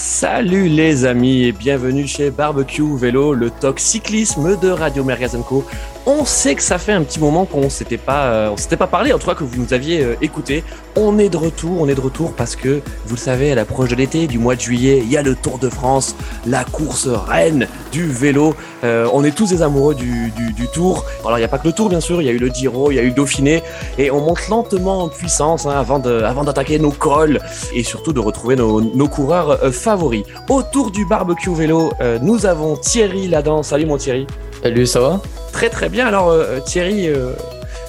Salut les amis et bienvenue chez Barbecue Vélo, le talk cyclisme de Radio Mergazenco. On sait que ça fait un petit moment qu'on s'était pas, euh, on s'était pas parlé, en tout cas que vous nous aviez euh, écouté. On est de retour, on est de retour parce que vous le savez, à l'approche de l'été, du mois de juillet, il y a le Tour de France, la course reine du vélo. Euh, on est tous des amoureux du, du, Tour. Alors il n'y a pas que le Tour bien sûr, il y a eu le Giro, il y a eu le Dauphiné et on monte lentement en puissance hein, avant de, avant d'attaquer nos cols et surtout de retrouver nos, nos coureurs euh, favoris. Autour du barbecue vélo, nous avons Thierry Ladan. Salut mon Thierry. Salut, ça va? Très très bien. Alors euh, Thierry, euh,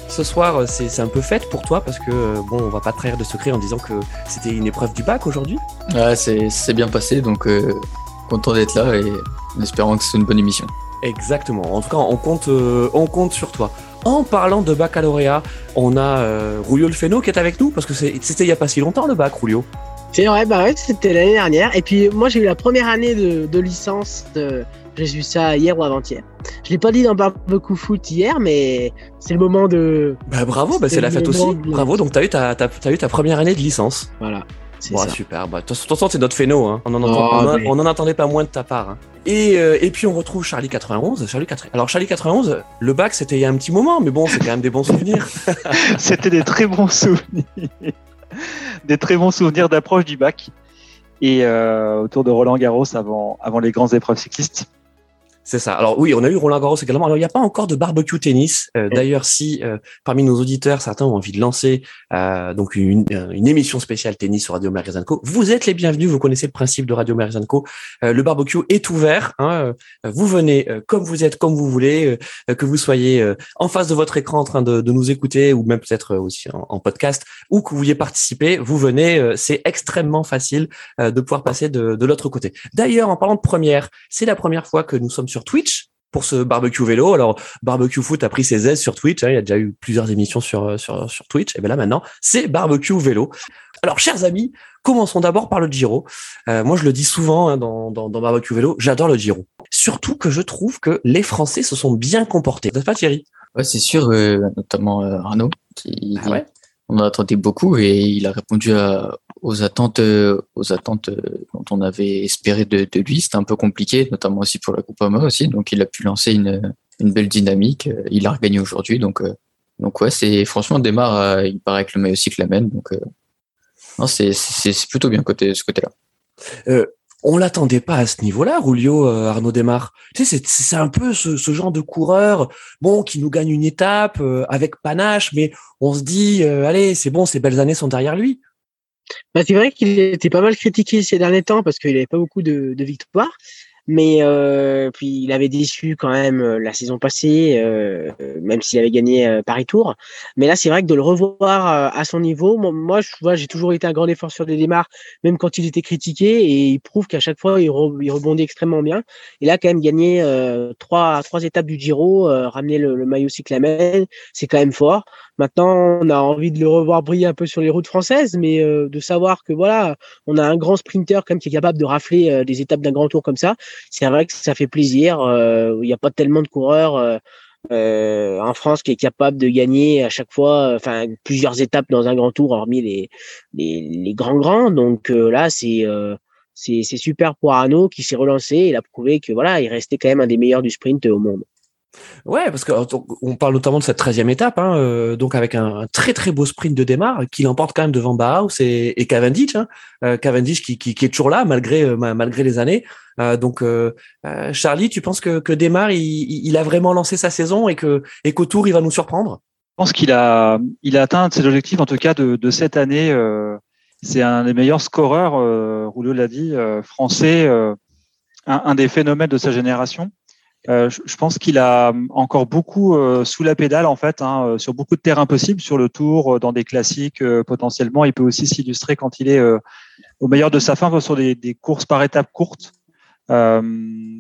ce soir euh, c'est un peu fête pour toi parce que euh, bon, on va pas trahir de secret en disant que c'était une épreuve du bac aujourd'hui. Ouais, c'est c'est bien passé, donc euh, content d'être là et en espérant que c'est une bonne émission. Exactement. En tout cas, on compte, euh, on compte sur toi. En parlant de baccalauréat, on a euh, Rulio Le Feno qui est avec nous parce que c'était il y a pas si longtemps le bac, Rulio. C'est vrai, bah ouais, c'était l'année dernière. Et puis moi, j'ai eu la première année de, de licence. De... J'ai eu ça hier ou avant-hier. Je l'ai pas dit dans Barbecue Foot hier, mais c'est le moment de. Bah bravo, bah, c'est la fête aussi. de- Bravo, donc t'as eu ta, t'as eu ta première année de licence. Voilà. C'est ça. super. Bah, de toute façon, c'est notre Féno. Hein. On, en Oh, entend- on, en- mais- on en attendait pas moins de ta part. hein. Et, euh, et puis on retrouve Charlie 91. Charlie 80. Alors Charlie 91, le bac c'était il y a un petit moment, mais bon, c'est quand même des bons souvenirs. C'était des très bons souvenirs. des très bons souvenirs d'approche du bac. Et euh, autour de Roland Garros avant, avant les grandes épreuves cyclistes. C'est ça. Alors oui, on a eu Roland Garros également. Alors il n'y a pas encore de barbecue tennis. Euh, D'ailleurs, si euh, parmi nos auditeurs certains ont envie de lancer euh, donc une, euh, une émission spéciale tennis sur Radio Marizanco, vous êtes les bienvenus. Vous connaissez le principe de Radio Marizanco. Euh, le barbecue est ouvert. Hein, euh, vous venez euh, comme vous êtes, comme vous voulez, euh, que vous soyez euh, en face de votre écran en train de, de nous écouter ou même peut-être euh, aussi en, en podcast ou que vous vouliez participer. Vous venez. euh, C'est extrêmement facile euh, de pouvoir passer de, de l'autre côté. D'ailleurs, en parlant de première, c'est la première fois que nous sommes sur Twitch pour ce barbecue vélo. Alors, barbecue foot a pris ses aises sur Twitch. hein, il y a déjà eu plusieurs émissions sur euh, sur, sur Twitch. Et bien là maintenant, c'est barbecue vélo. Alors, chers amis, commençons d'abord par le Giro. Euh, moi, je le dis souvent hein, dans, dans, dans barbecue vélo, j'adore le Giro. Surtout que je trouve que les Français se sont bien comportés. N'est-ce pas, Thierry? Ouais, c'est sûr, euh, notamment euh, Arnaud, qui Ah ouais? on en attendait beaucoup et il a répondu à, aux attentes, euh, aux attentes euh, dont on avait espéré de, lui. C'était un peu compliqué, notamment aussi pour la Coupe AMA aussi, donc il a pu lancer une, une belle dynamique. Euh, Il a regagné aujourd'hui, donc euh, donc ouais, c'est franchement démarre. euh, il paraît que le maillot cycle l'amène, donc euh, non, c'est c'est plutôt bien côté ce côté-là. on l'attendait pas à ce niveau-là, Rulio, euh, Arnaud Desmar. Tu sais, c'est- c'est un peu ce, ce genre de coureur, bon, qui nous gagne une étape euh, avec panache, mais on se dit, euh, allez, c'est bon, ces belles années sont derrière lui. Bah, c'est vrai qu'il était pas mal critiqué ces derniers temps parce qu'il avait pas beaucoup de, de victoires. Mais euh, puis il avait déçu quand même euh, la saison passée, euh, même s'il avait gagné euh, Paris Tour. Mais là, c'est vrai que de le revoir euh, à son niveau, moi, je vois, j'ai toujours été un grand défenseur des démarres, même quand il était critiqué, et il prouve qu'à chaque fois, il, re- il rebondit extrêmement bien. Et là, quand même, gagner euh, trois, trois étapes du Giro, ramener le, le maillot cyclamen, c'est quand même fort. Maintenant, on a envie de le revoir briller un peu sur les routes françaises, mais euh, de savoir que voilà, on a un grand sprinter quand même qui est capable de rafler euh, des étapes d'un grand tour comme ça. C'est vrai que ça fait plaisir. euh, Il n'y a pas tellement de coureurs euh, euh, en France qui est capable de gagner à chaque fois, enfin plusieurs étapes dans un grand tour, hormis les les, les grands grands. Donc là, c'est c'est c'est super pour Arnaud qui s'est relancé. Il a prouvé que voilà, il restait quand même un des meilleurs du sprint au monde. Ouais, parce que euh, donc, on parle notamment de cette 13e étape, hein, euh, donc avec un, très très beau sprint de démarre qui l'emporte quand même devant Bauhaus et, Cavendish. Hein, euh, Cavendish qui, est toujours là malgré euh, ma- malgré les années. Donc Charlie, tu penses que, que il, a vraiment lancé sa saison et qu'au tour il va nous surprendre? Je pense qu'il a, il a atteint ses objectifs, en tout cas de, de cette année. c'est un des meilleurs scoreurs, Rouleau l'a dit, français, un des phénomènes de sa génération. Euh, je, pense qu'il a encore beaucoup euh, sous la pédale en fait, hein, euh, sur beaucoup de terrains possibles, sur le tour, euh, dans des classiques euh, potentiellement. Il peut aussi s'illustrer quand il est euh, au meilleur de sa fin sur des, des courses par étapes courtes. Euh,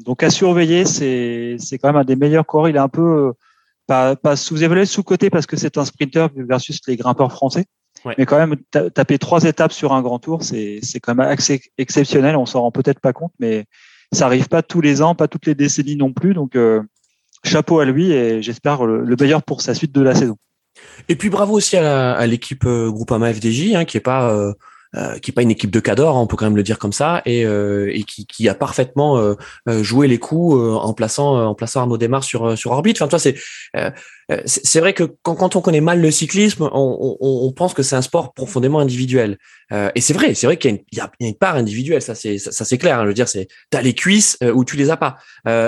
donc à surveiller, c'est c'est quand même un des meilleurs coureurs. Il est un peu euh, pas, pas sous-évalué, sous-côté parce que c'est un sprinter versus les grimpeurs français. Ouais. Mais quand même, ta- taper trois étapes sur un grand tour, c'est c'est quand même assez exceptionnel. On s'en rend peut-être pas compte, mais ça arrive pas tous les ans, pas toutes les décennies non plus. Donc euh, chapeau à lui et j'espère le, le meilleur pour sa suite de la saison. Et puis bravo aussi à, l'équipe euh, Groupama FDJ, hein, qui est pas euh, euh, qui est pas une équipe de cadors, hein, on peut quand même le dire comme ça, et, euh, et qui, qui, a parfaitement euh, joué les coups en plaçant en plaçant Arnaud Desmar sur sur orbite. Enfin, toi, c'est c'est vrai que quand, quand on connaît mal le cyclisme, on, on, on pense que c'est un sport profondément individuel. et c'est vrai, c'est vrai qu'il y, y, a une part individuelle, ça c'est ça, c'est clair. Hein, je veux dire, c'est t'as les cuisses ou tu les as pas.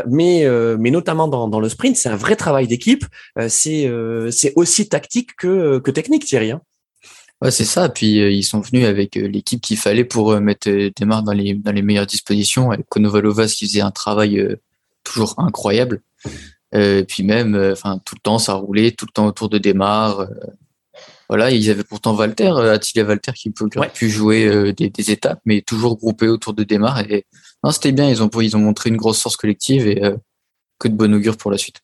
mais mais notamment dans, dans le sprint, c'est un vrai travail d'équipe. c'est c'est aussi tactique que que technique, Thierry. Hein. Ouais, c'est ça. Puis euh, ils sont venus avec euh, l'équipe qu'il fallait pour euh, mettre Demar dans les, dans les meilleures dispositions. Avec Konovalovas qui faisait un travail toujours incroyable. puis même, enfin, tout le temps, ça roulait, tout le temps autour de Demar. voilà, ils avaient pourtant Walter, Attila Walter qui peut pu jouer des, des, étapes, mais toujours groupé autour de Demar. Et non, c'était bien. Ils ont, ils ont montré une grosse force collective et que de bon augure pour la suite.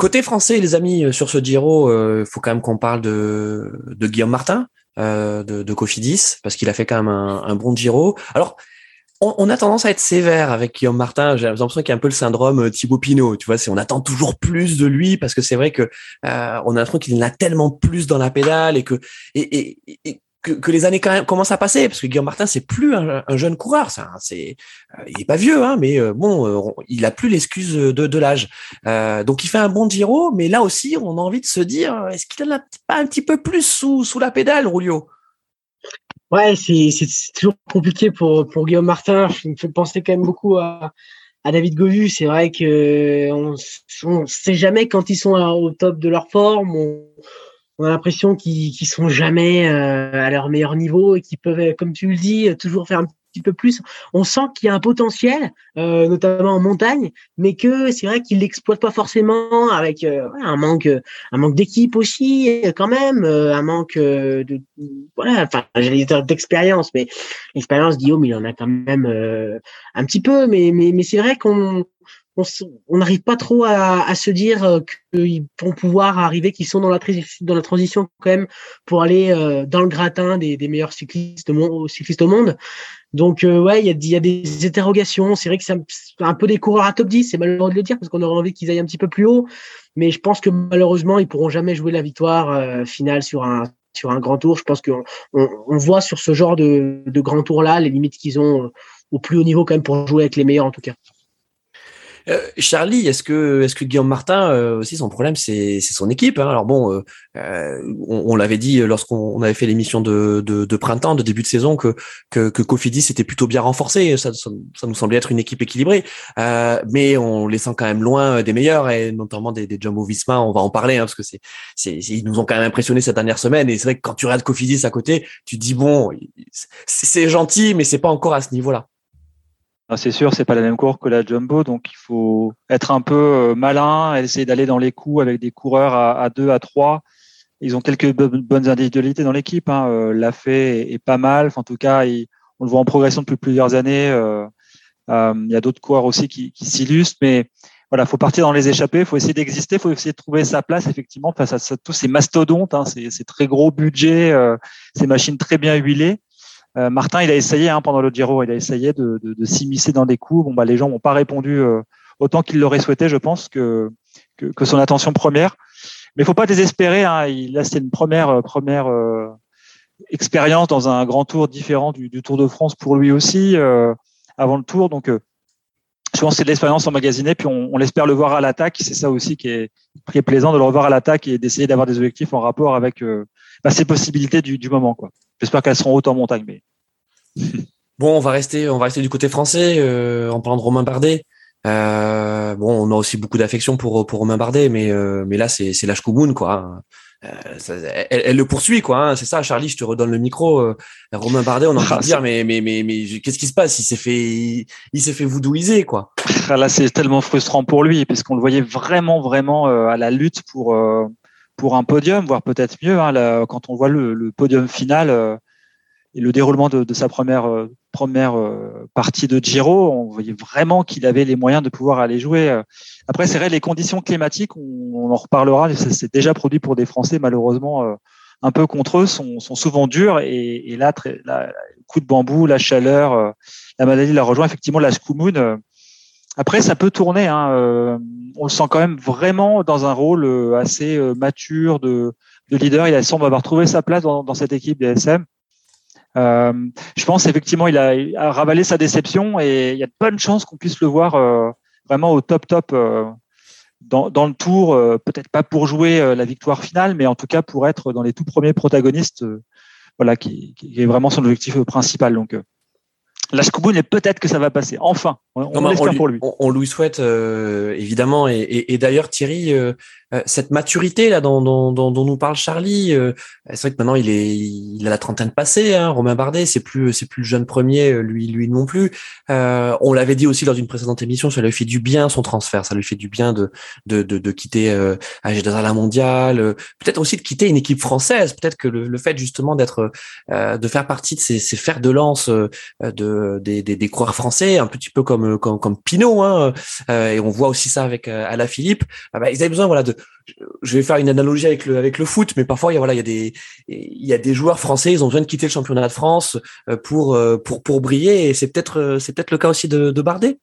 Côté français, les amis, euh, sur ce Giro, il euh, faut quand même qu'on parle de, de Guillaume Martin, euh, de, de Cofidis, parce qu'il a fait quand même un, un bon Giro. Alors, on, on, a tendance à être sévère avec Guillaume Martin. J'ai l'impression qu'il y a un peu le syndrome euh, Thibaut Pinot. Tu vois, c'est on attend toujours plus de lui parce que c'est vrai que euh, on a l'impression qu'il en a tellement plus dans la pédale et que et, et, et que, que, les années quand même commencent à passer parce que Guillaume Martin c'est plus un, un, jeune coureur ça c'est euh, il est pas vieux hein mais euh, bon euh, il a plus l'excuse de, de l'âge. Donc il fait un bon Giro mais là aussi on a envie de se dire est-ce qu'il en a pas un petit peu plus sous sous la pédale Rulio ouais c'est c'est toujours compliqué pour pour Guillaume Martin. Il me fait penser quand même beaucoup à à David Govu, c'est vrai que on, on sait jamais quand ils sont au top de leur forme. On, on a l'impression qu'ils qu sont jamais euh, à leur meilleur niveau et qu'ils peuvent, comme tu le dis, toujours faire un petit peu plus. On sent qu'il y a un potentiel, euh, notamment en montagne, mais que c'est vrai qu'ils l'exploitent pas forcément avec euh, un manque, un manque d'équipe aussi, quand même, un manque de, voilà, enfin, j'allais dire d'expérience, mais l'expérience, Guillaume, il en a quand même un petit peu, mais mais c'est vrai qu'on on n'arrive pas trop à, se dire euh, qu'ils vont pouvoir arriver, qu'ils sont dans la, transition quand même pour aller euh, dans le gratin des, meilleurs cyclistes, cyclistes au monde. Donc euh, ouais, il y a, des interrogations. C'est vrai que c'est un, peu des coureurs à top 10, c'est malheureux de le dire parce qu'on aurait envie qu'ils aillent un petit peu plus haut. Mais je pense que malheureusement, ils pourront jamais jouer la victoire finale sur un grand tour. Je pense qu'on on, on, voit sur ce genre de, de grand tour là les limites qu'ils ont au plus haut niveau quand même pour jouer avec les meilleurs en tout cas. Euh, Charlie, est-ce que, est-ce que Guillaume Martin euh, aussi son problème c'est, son équipe hein? Alors bon, euh, euh on, on, l'avait dit lorsqu'on avait fait l'émission de, de, de, printemps, de début de saison, que que, que Cofidis était plutôt bien renforcé. Ça, ça, ça, nous semblait être une équipe équilibrée, mais on les sent quand même loin des meilleurs et notamment des, des Jumbo-Visma. On va en parler hein, parce que c'est, ils nous ont quand même impressionné cette dernière semaine. Et c'est vrai que quand tu regardes Cofidis à côté, tu dis bon, c'est gentil, mais c'est pas encore à ce niveau-là. Ah, c'est sûr, c'est pas la même course que la jumbo, donc il faut être un peu euh, malin, essayer d'aller dans les coups avec des coureurs à, deux, à trois. Ils ont quelques bonnes individualités dans l'équipe. Hein. Euh, est, pas mal. en tout cas, on le voit en progression depuis plusieurs années. Euh, il y a d'autres coureurs aussi qui, s'illustrent, mais voilà, faut partir dans les échappées, faut essayer d'exister, faut essayer de trouver sa place effectivement face à, tous ces mastodontes, hein, ces, très gros budgets, ces machines très bien huilées. Euh, Martin, il a essayé hein, pendant le Giro, il a essayé de, de, de s'immiscer dans des coups. Bon, bah, les gens n'ont pas répondu euh, autant qu'il l'aurait souhaité, je pense, que, que, son attention première. Mais il faut pas désespérer. Hein. Il, là, c'était une première, euh, première expérience dans un grand tour différent du, Tour de France pour lui aussi avant le Tour. Donc, je pense c'est de l'expérience emmagasinée. Puis on, on espère le voir à l'attaque. C'est ça aussi qui est, qui est plaisant de le revoir à l'attaque et d'essayer d'avoir des objectifs en rapport avec bah, ses possibilités du, du moment. Quoi. J'espère qu'elles seront hautes en montagne. Mais... bon, on va rester, on va rester du côté français euh, en parlant de Romain Bardet. Euh, bon, on a aussi beaucoup d'affection pour pour Romain Bardet, mais euh, mais là c'est c'est l'âge quoi. Euh, ça, elle, elle, le poursuit quoi. Hein, c'est ça, Charlie. Je te redonne le micro. Euh, Romain Bardet, on envie de dire, mais mais mais mais qu'est-ce qui se passe? Il s'est fait il, s'est fait voodooiser quoi. Ah, là, c'est tellement frustrant pour lui, puisqu'on le voyait vraiment vraiment à la lutte pour pour un podium, voire peut-être mieux. Hein, quand on voit le, le podium final euh, et le déroulement de, de sa première, euh, première euh, partie de Giro, on voyait vraiment qu'il avait les moyens de pouvoir aller jouer. Après, c'est vrai, les conditions climatiques, on, on en reparlera, c'est déjà produit pour des Français, malheureusement, un peu contre eux, sont, sont souvent durs. Et, et là, très, là, coup de bambou, la chaleur, la maladie la rejoint. Effectivement, la Skumun, après, ça peut tourner. Hein. Euh, on le sent quand même vraiment dans un rôle euh, assez euh, mature de, de leader. Il semble avoir trouvé sa place dans, dans cette équipe DSM. je pense effectivement il a, il a, ravalé sa déception et il y a de bonnes chances qu'on puisse le voir vraiment au top top dans, dans, le tour, peut-être pas pour jouer la victoire finale, mais en tout cas pour être dans les tout premiers protagonistes, voilà, qui, qui, est vraiment son objectif principal. Donc, la Scouboune et peut-être que ça va passer. Enfin, on, on, pour lui. On, lui souhaite euh, évidemment. Et, et, et d'ailleurs, Thierry, euh, euh, cette maturité là dont, dont, dont, nous parle Charlie, euh, c'est vrai que maintenant il est, il a la trentaine passée. Hein, Romain Bardet, c'est plus, c'est plus le jeune premier, lui, lui non plus. Euh, on l'avait dit aussi lors d'une précédente émission, ça lui fait du bien son transfert, ça lui fait du bien de, de, de, de quitter euh, la mondiale, peut-être aussi de quitter une équipe française. Peut-être que le, le, fait justement d'être, de faire partie de ces, ces fers de lance de des, des, des coureurs français, un petit peu comme comme, comme Pinot, hein, et on voit aussi ça avec Alain Philippe. Ah bah, ils avaient besoin voilà de je vais faire une analogie avec le avec le foot, mais parfois il y a voilà il y a des il y a des joueurs français, ils ont besoin de quitter le championnat de France euh, pour euh, pour pour briller et c'est peut-être euh, c'est peut-être le cas aussi de, de Bardet.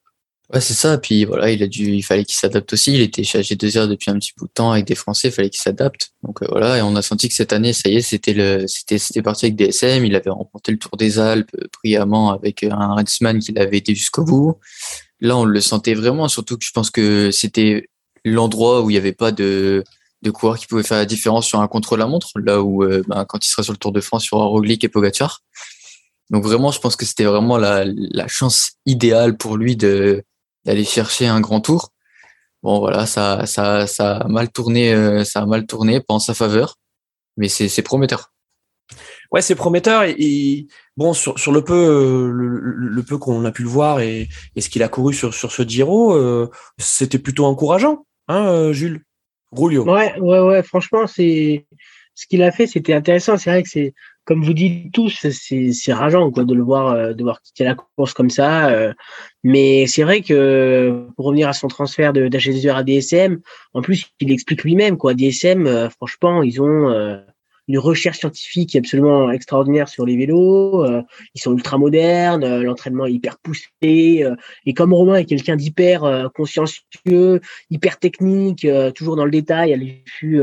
Ouais, c'est ça. Puis voilà, il a dû, il fallait qu'il s'adapte aussi. Il était chez AG2R depuis un petit bout de temps avec des Français. Il fallait qu'il s'adapte. Donc voilà, et on a senti que cette année, ça y est, c'était le, c'était, c'était parti avec DSM. Il avait remporté le Tour des Alpes brillamment avec un Redsman qui l'avait été jusqu'au bout. Là, on le sentait vraiment. Surtout que je pense que c'était l'endroit où il n'y avait pas de, de coureurs qui pouvaient faire la différence sur un contre-la-montre, là où euh, ben, quand il sera sur le Tour de France, il y aura Roglic et Pogacar. Donc vraiment, je pense que c'était vraiment la, la, chance idéale pour lui de d'aller chercher un grand tour. Bon voilà, ça, ça, ça a mal tourné, euh, ça a mal tourné, pas en sa faveur, mais c'est prometteur. Ouais, c'est prometteur et, bon sur, sur le peu euh, le, le, peu qu'on a pu le voir et, et ce qu'il a couru sur sur ce Giro, c'était plutôt encourageant hein, euh, Jules? Rouliot. Ouais, ouais, ouais. Franchement, c'est ce qu'il a fait, c'était intéressant. C'est vrai que c'est, comme vous dites tous, c'est rageant quoi de le voir, euh, de voir quitter la course comme ça. Euh. mais c'est vrai que pour revenir à son transfert de d'HSR à DSM, en plus, il explique lui-même quoi. DSM, franchement, ils ont une recherche scientifique absolument extraordinaire sur les vélos. Euh, ils sont ultra modernes, euh, l'entraînement est hyper poussé. Euh, et comme Romain est quelqu'un d'hyper consciencieux, hyper technique, toujours dans le détail, à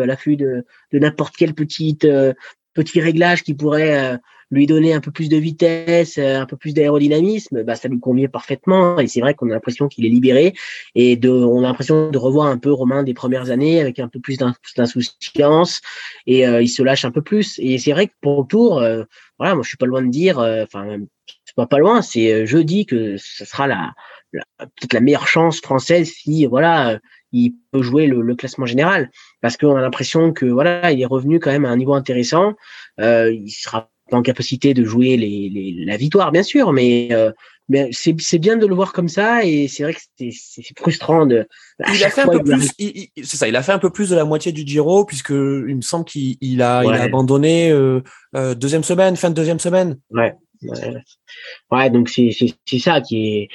l'affût de, de n'importe quel petit petit réglage qui pourrait lui donner un peu plus de vitesse, euh, un peu plus d'aérodynamisme, bah, ça lui convient parfaitement. Et c'est vrai qu'on a l'impression qu'il est libéré et de, on a l'impression de revoir un peu Romain des premières années avec un peu plus d'insouciance et euh, il se lâche un peu plus. Et c'est vrai que pour le tour, euh, voilà, moi je suis pas loin de dire, enfin, c'est pas pas loin, c'est jeudi que ce sera la, peut-être la meilleure chance française si voilà il peut jouer le, le classement général parce qu'on a l'impression que voilà il est revenu quand même à un niveau intéressant euh, il sera en capacité de jouer les, les, la victoire, bien sûr, mais, euh, mais c'est bien de le voir comme ça et c'est vrai que c'est frustrant de. Il a fait un peu plus. C'est ça. Il a fait un peu plus de la moitié du Giro puisque il me semble qu'il a, il a abandonné euh, euh, deuxième semaine, fin de deuxième semaine. Ouais. Ouais, donc c'est ça qui est.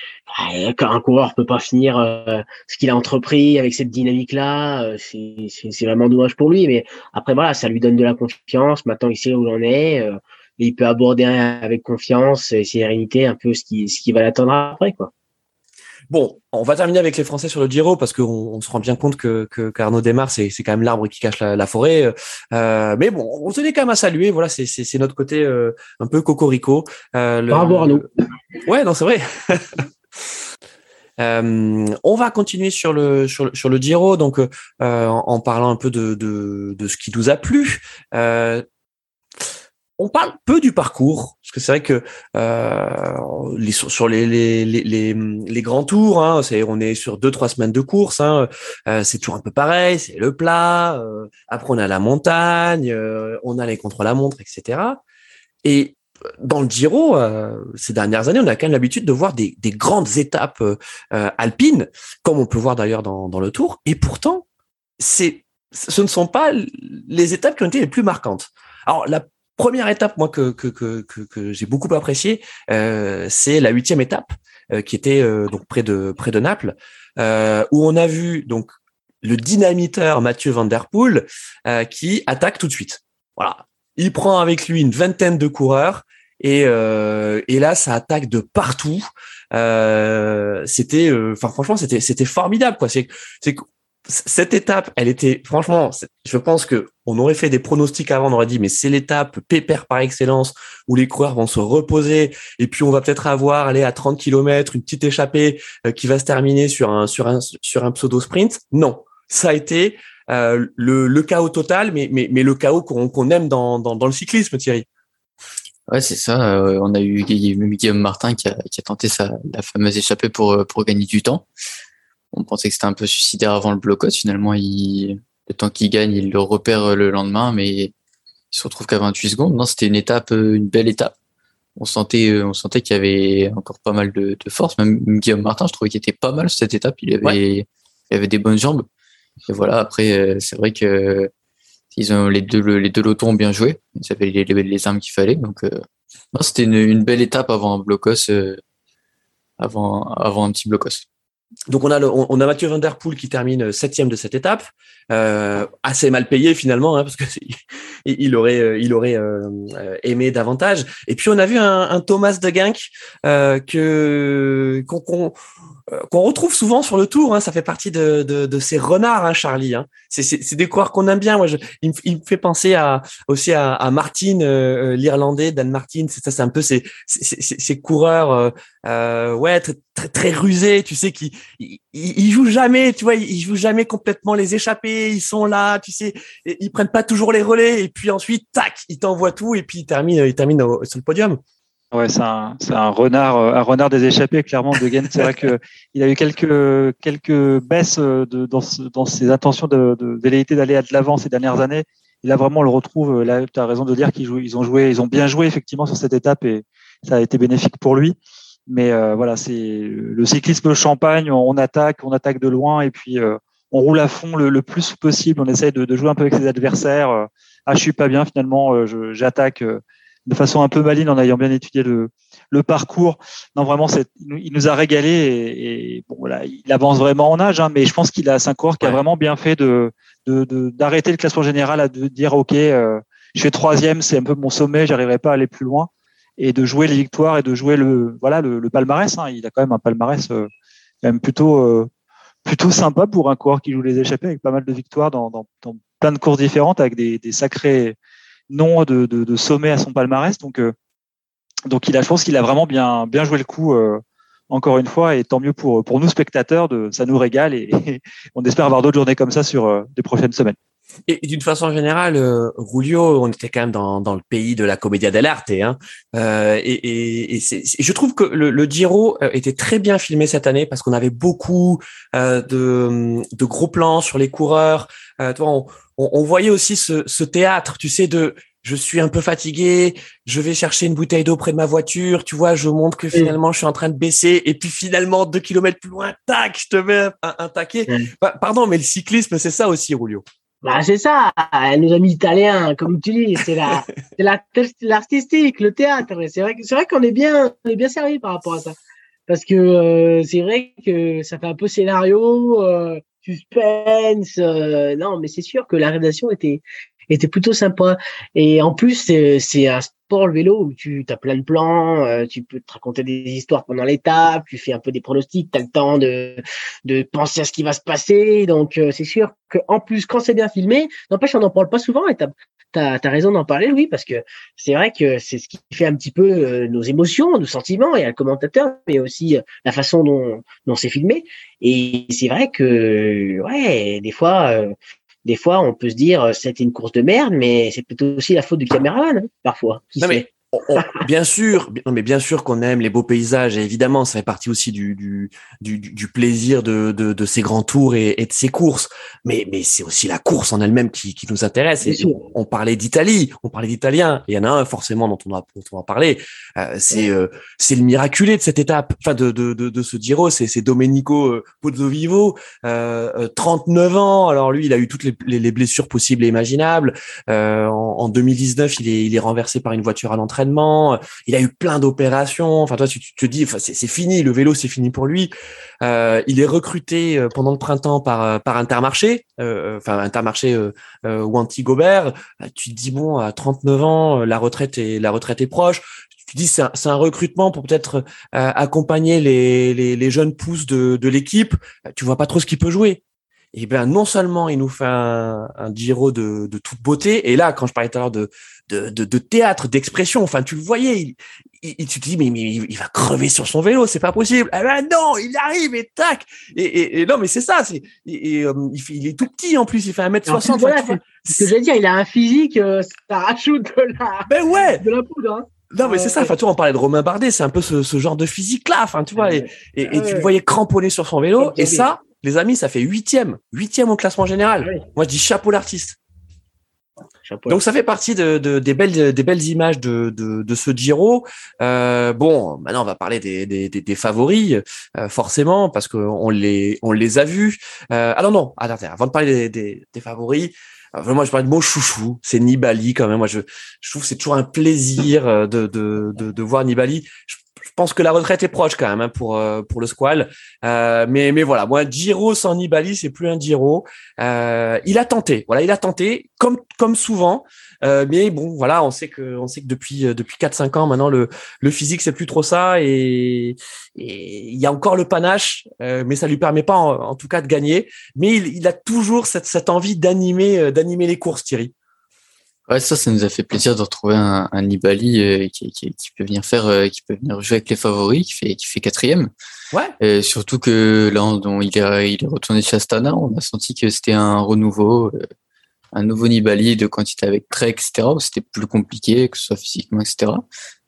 Un coureur peut pas finir euh, ce qu'il a entrepris avec cette dynamique-là. Euh, c'est vraiment dommage pour lui, mais après voilà, ça lui donne de la confiance. Maintenant, il sait où il en est il peut aborder avec confiance et sérénité un peu ce qui, ce qui va l'attendre après, quoi. Bon, on va terminer avec les Français sur le Giro parce qu'on on se rend bien compte que, que qu'Arnaud démarre, c'est, c'est quand même l'arbre qui cache la, forêt. Euh, mais bon, on tenait quand même à saluer. Voilà, c'est, c'est, c'est notre côté euh, un peu cocorico. Euh, Bravo Arnaud. Ouais, non, c'est vrai. Euh, on va continuer sur le sur, sur le Giro, donc euh, en, en, parlant un peu de, de, de ce qui nous a plu. Euh, on parle peu du parcours parce que c'est vrai que euh, les, sur les, les, les, les, grands tours, hein, c'est on est sur deux trois semaines de course, hein, euh, c'est toujours un peu pareil, c'est le plat. Euh, après on a la montagne, euh, on a les contre la montre, etc. Et dans le Giro, ces dernières années, on a quand même l'habitude de voir des, des grandes étapes alpines, comme on peut voir d'ailleurs dans, dans le Tour. Et pourtant, ce ne sont pas les étapes qui ont été les plus marquantes. Alors la première étape, moi, que, que, que, que, j'ai beaucoup apprécié, euh, c'est la huitième étape, euh, qui était euh, donc près de près de Naples, où on a vu donc le dynamiteur Mathieu Van Der Poel qui attaque tout de suite. Voilà, il prend avec lui une vingtaine de coureurs et, et là ça attaque de partout. c'était, enfin franchement c'était c'était formidable quoi. C'est c'est cette étape, elle était franchement, je pense que on aurait fait des pronostics avant, on aurait dit mais c'est l'étape pépère par excellence où les coureurs vont se reposer et puis on va peut-être avoir aller à 30 km une petite échappée euh, qui va se terminer sur un sur un sur un pseudo sprint. Non, ça a été euh, le, chaos total, mais mais mais le chaos qu'on aime dans, dans dans le cyclisme, Thierry. Ouais, c'est ça. Euh, on a eu Guillaume Martin qui a, qui a tenté sa, la fameuse échappée pour, pour gagner du temps on pensait que c'était un peu suicidaire avant le blocos. Finalement, il, le temps qu'il gagne, il le repère le lendemain, mais il se retrouve qu'à 28 secondes. Non, c'était une étape, une belle étape. On sentait, on sentait qu'il y avait encore pas mal de, de, force. Même Guillaume Martin, je trouvais qu'il était pas mal cette étape. Il avait, il avait des bonnes jambes. Et voilà. Après, euh, c'est vrai que ils ont les deux, les deux lotons ont bien joué. Ils avaient les, les, armes qu'il fallait. Donc, euh, c'était une, une, belle étape avant un blocos, euh, avant, avant un petit blocos donc on a le, on, a Mathieu Van qui termine euh, septième de cette étape, euh, assez mal payé finalement hein, parce que il aurait euh, il aurait aimé davantage. Et puis on a vu un, Thomas de Genk que qu'on retrouve souvent sur le tour. Hein, ça fait partie de, de, de ces renards, hein, Charlie. Hein. C'est des coureurs qu'on aime bien. Moi, je, il, me, il, me fait penser à aussi à, à Martin, l'Irlandais, Dan Martin. C'est ça, c'est un peu ces, ces, ces coureurs, euh, ouais, très, très, très rusés. Tu sais, qui ils, ils jouent jamais. Tu vois, ils jouent jamais complètement les échappés. Ils sont là, tu sais, ils prennent pas toujours les relais. Et puis ensuite, tac, ils t'envoient tout et puis ils terminent, ils terminent sur le podium. Ouais, c'est un, un renard, un renard des échappés clairement de Gent. C'est vrai que il a eu quelques quelques baisses de, dans, dans ses intentions de, de velléité d'aller à de l'avant ces dernières années. Et là vraiment, on le retrouve. Là, tu as raison de dire qu'ils jouent, ils ont joué, ils ont bien joué effectivement sur cette étape et ça a été bénéfique pour lui. Mais euh, voilà, c'est le cyclisme champagne. On attaque, on attaque de loin et puis euh, on roule à fond le, le, plus possible. On essaye de, de, jouer un peu avec ses adversaires. Ah, je suis pas bien finalement. Euh, j'attaque de façon un peu maligne en ayant bien étudié le, le parcours. Non, vraiment, il nous a régalé et, et, bon, voilà, il avance vraiment en âge, hein, mais je pense qu'il a un coureur qui a vraiment bien fait de d'arrêter de, le classement général à de dire ok, euh, je fais troisième, c'est un peu mon sommet, j'arriverai pas à aller plus loin et de jouer les victoires et de jouer le voilà le, le palmarès. Hein. Il a quand même un palmarès euh, quand même plutôt euh, plutôt sympa pour un coureur qui joue les échappées avec pas mal de victoires dans, dans, dans plein de courses différentes avec des, des sacrés nom de, de, de, sommet à son palmarès. Donc, euh, donc il a, je pense qu'il a vraiment bien, bien joué le coup. Euh, encore une fois, et tant mieux pour, pour nous spectateurs, de, ça nous régale et, on espère avoir d'autres journées comme ça sur euh, les prochaines semaines. Et, d'une façon générale, euh, Rulio, on était quand même dans, dans le pays de la commedia dell'arte. Hein. Euh, et, et, je trouve que le, le, Giro était très bien filmé cette année parce qu'on avait beaucoup euh, de, de, gros plans sur les coureurs. Euh, on, on, on, voyait aussi ce, ce, théâtre, tu sais, de je suis un peu fatigué, je vais chercher une bouteille d'eau près de ma voiture, tu vois, je montre que finalement je suis en train de baisser, et puis finalement deux kilomètres plus loin, tac, je te mets un, un taquet. Bah, pardon, mais le cyclisme, c'est ça aussi, Rulio. Bah, c'est ça, nos amis italiens, comme tu dis, c'est la, l'artistique, le théâtre. C'est vrai, c'est vrai qu'on est bien, on est bien servi par rapport à ça, parce que euh, c'est vrai que ça fait un peu scénario, euh, suspense. Euh, non, mais c'est sûr que la rédaction était était plutôt sympa. Et en plus, c'est un sport le vélo où tu as plein de plans, euh, tu peux te raconter des histoires pendant l'étape, tu fais un peu des pronostics, tu as le temps de, de penser à ce qui va se passer. Donc euh, c'est sûr qu'en plus, quand c'est bien filmé, n'empêche, on n'en parle pas souvent et raison d'en parler, oui, parce que c'est vrai que c'est ce qui fait un petit peu euh, nos émotions, nos sentiments, et le commentateur, mais aussi la façon dont, dont c'est filmé. Et c'est vrai que, ouais, des fois, des fois, on peut se dire euh, c'était une course de merde, mais c'est plutôt aussi la faute du caméraman, hein, parfois. non, mais bien sûr, non, mais bien sûr qu'on aime les beaux paysages et évidemment, ça fait partie aussi du, du, du, du plaisir de, de, de, ces grands tours et, et de ces courses. Mais, mais c'est aussi la course en elle-même qui, qui nous intéresse. Et on, parlait d'Italie, on parlait d'italien. Il y en a un forcément dont on va, dont on va parler. Euh, c'est euh, c'est le miraculé de cette étape, enfin de, de, de, de ce Giro. C'est Domenico euh, Pozzovivo, euh, 39 ans. Alors lui, il a eu toutes les, les, blessures possibles et imaginables. Euh, en, en, 2019, il est, il est renversé par une voiture à l'entrée il a eu plein d'opérations. Enfin, toi, tu, te dis, enfin, c'est fini, le vélo, c'est fini pour lui. Euh, il est recruté euh, pendant le printemps par euh, par Intermarché, enfin Intermarché ou Anti Gobert. Tu te dis bon, à 39 ans, la retraite est la retraite est proche tu dis c'est un, un, recrutement pour peut-être accompagner les, les, les, jeunes pousses de, de l'équipe. Tu vois pas trop ce qu'il peut jouer. Et ben non seulement il nous fait un, un Giro de, de, toute beauté, et là quand je parlais tout à l'heure de, de, de, théâtre, d'expression, enfin tu le voyais, il, tu te dis mais, mais, il va crever sur son vélo, c'est pas possible. Eh ben non, il arrive et tac. Et, et, non mais c'est ça, c'est et, euh, il, est tout petit en plus, il fait 1m60. Voilà, ce que j'allais dire, il a un physique, euh, ça rajoute de la, ben ouais. de la poudre. Hein. Non, mais c'est ça. Enfin, tu vois, on parlait de Romain Bardet, c'est un peu ce, ce genre de physique-là. Enfin, tu vois, et, et, tu le voyais cramponné sur son vélo. Et ça, les amis, ça fait huitième, huitième au classement général. Moi, je dis chapeau l'artiste. Donc ça fait partie de, de, des belles des belles images de, de, de ce Giro. Euh, bon, maintenant on va parler des, des, des, favoris euh, forcément parce qu'on les on les a vus. Euh, alors non, attends, avant de parler des, des, des favoris, euh, moi, je parle de mon chouchou, c'est Nibali quand même. Moi, je, je trouve que c'est toujours un plaisir euh, de, de, de, de voir Nibali. Je, pense que la retraite est proche quand même hein, pour euh, pour le squal. Euh, mais mais voilà, moi, Giro sans Nibali, c'est plus un Giro. Euh, il a tenté, voilà, il a tenté comme comme souvent. Euh, mais bon, voilà, on sait que on sait que depuis euh, depuis 4-5 ans maintenant le le physique c'est plus trop ça et il y a encore le panache, mais ça lui permet pas en, tout cas de gagner. Mais il, il a toujours cette cette envie d'animer d'animer les courses, Thierry. Ouais, ça, ça nous a fait plaisir de retrouver un, un Nibali qui, qui, qui, peut venir faire, qui peut venir jouer avec les favoris, qui fait, qui fait quatrième. Ouais. Et surtout que là, on, il, est, il est retourné chez Astana, on a senti que c'était un renouveau un nouveau Nibali de quantité avec Trek, etc., où c'était plus compliqué, que ce soit physiquement, etc.